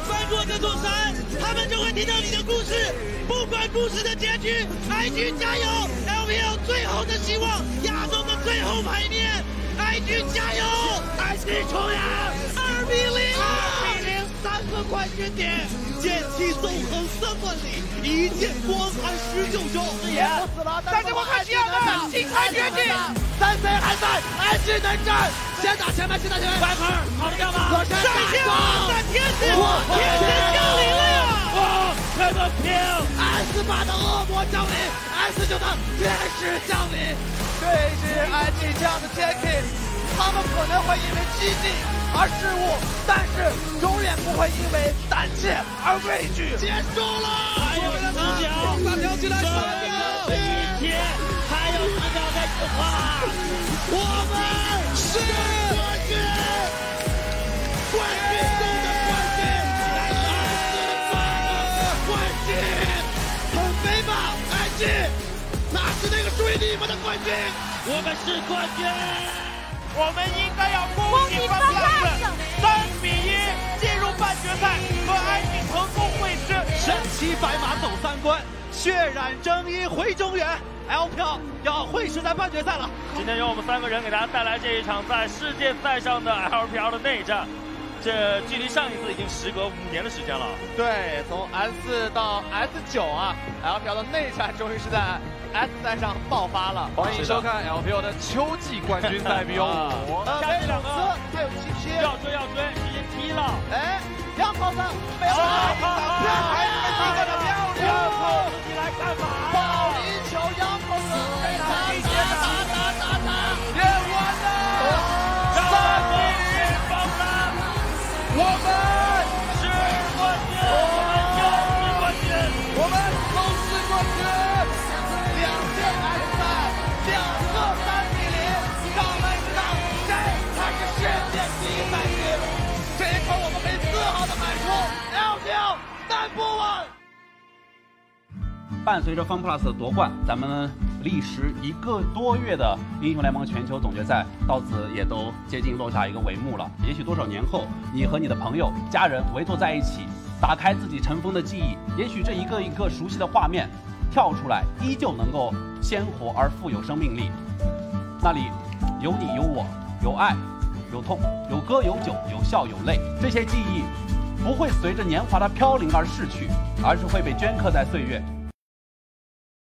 翻过这座山，他们就会听到你的故事。不管故事的结局，IG 加油！LPL 最后的希望，亚洲的最后牌面，IG 加油！IG 冲呀！二比零，三个冠军点，剑气纵横三万里，一剑光寒十九州。
也死了，但是我还需要的金牌绝技。
三 C 还在，IG 能战，先打前排，先打前排。
白牌跑得掉吗？
我先
上线了，闪天使，天使降临了呀！
我，这个拼
！S 八的恶魔降临，S 九的天使降临。
这是 IG 这样的 Jackie，他们可能会因为激进而失误，但是永远不会因为胆怯而畏惧。
结束了，
还有十秒，
把跳起来，三秒，
一天，还有十秒再出发。
我们是冠军，冠军。中的冠军，来自二四的八个冠军，很肥吧？IG，那是那个属于你们的冠军，
我们是冠军。
我们应该要恭喜 FunPlus 三比一进入半决赛，和 IG 成功会师。
神骑白马走三关，血染征衣回中原。LPL 要会师在半决赛了。
今天由我们三个人给大家带来这一场在世界赛上的 LPL 的内战。这距离上一次已经时隔五年的时间了。
对，从 S 四到 S 九啊，LPL 的内战终于是在 S 赛上爆发了。
欢迎收看 LPL 的秋季冠军赛 BO 五。
下面两个还有七七，
要追要追，已经踢了。
哎，杨涛子没有打，还是被踢的漂亮。
你来干嘛？
保龄球，杨涛子被他
一节打打打打，
也完了。
三比零爆了，
我们
伴随着 FunPlus 的夺冠，咱们历时一个多月的英雄联盟全球总决赛到此也都接近落下一个帷幕了。也许多少年后，你和你的朋友、家人围坐在一起，打开自己尘封的记忆，也许这一个一个熟悉的画面跳出来，依旧能够鲜活而富有生命力。那里有你有我，有爱，有痛，有歌有酒，有笑有泪，这些记忆不会随着年华的飘零而逝去，而是会被镌刻在岁月。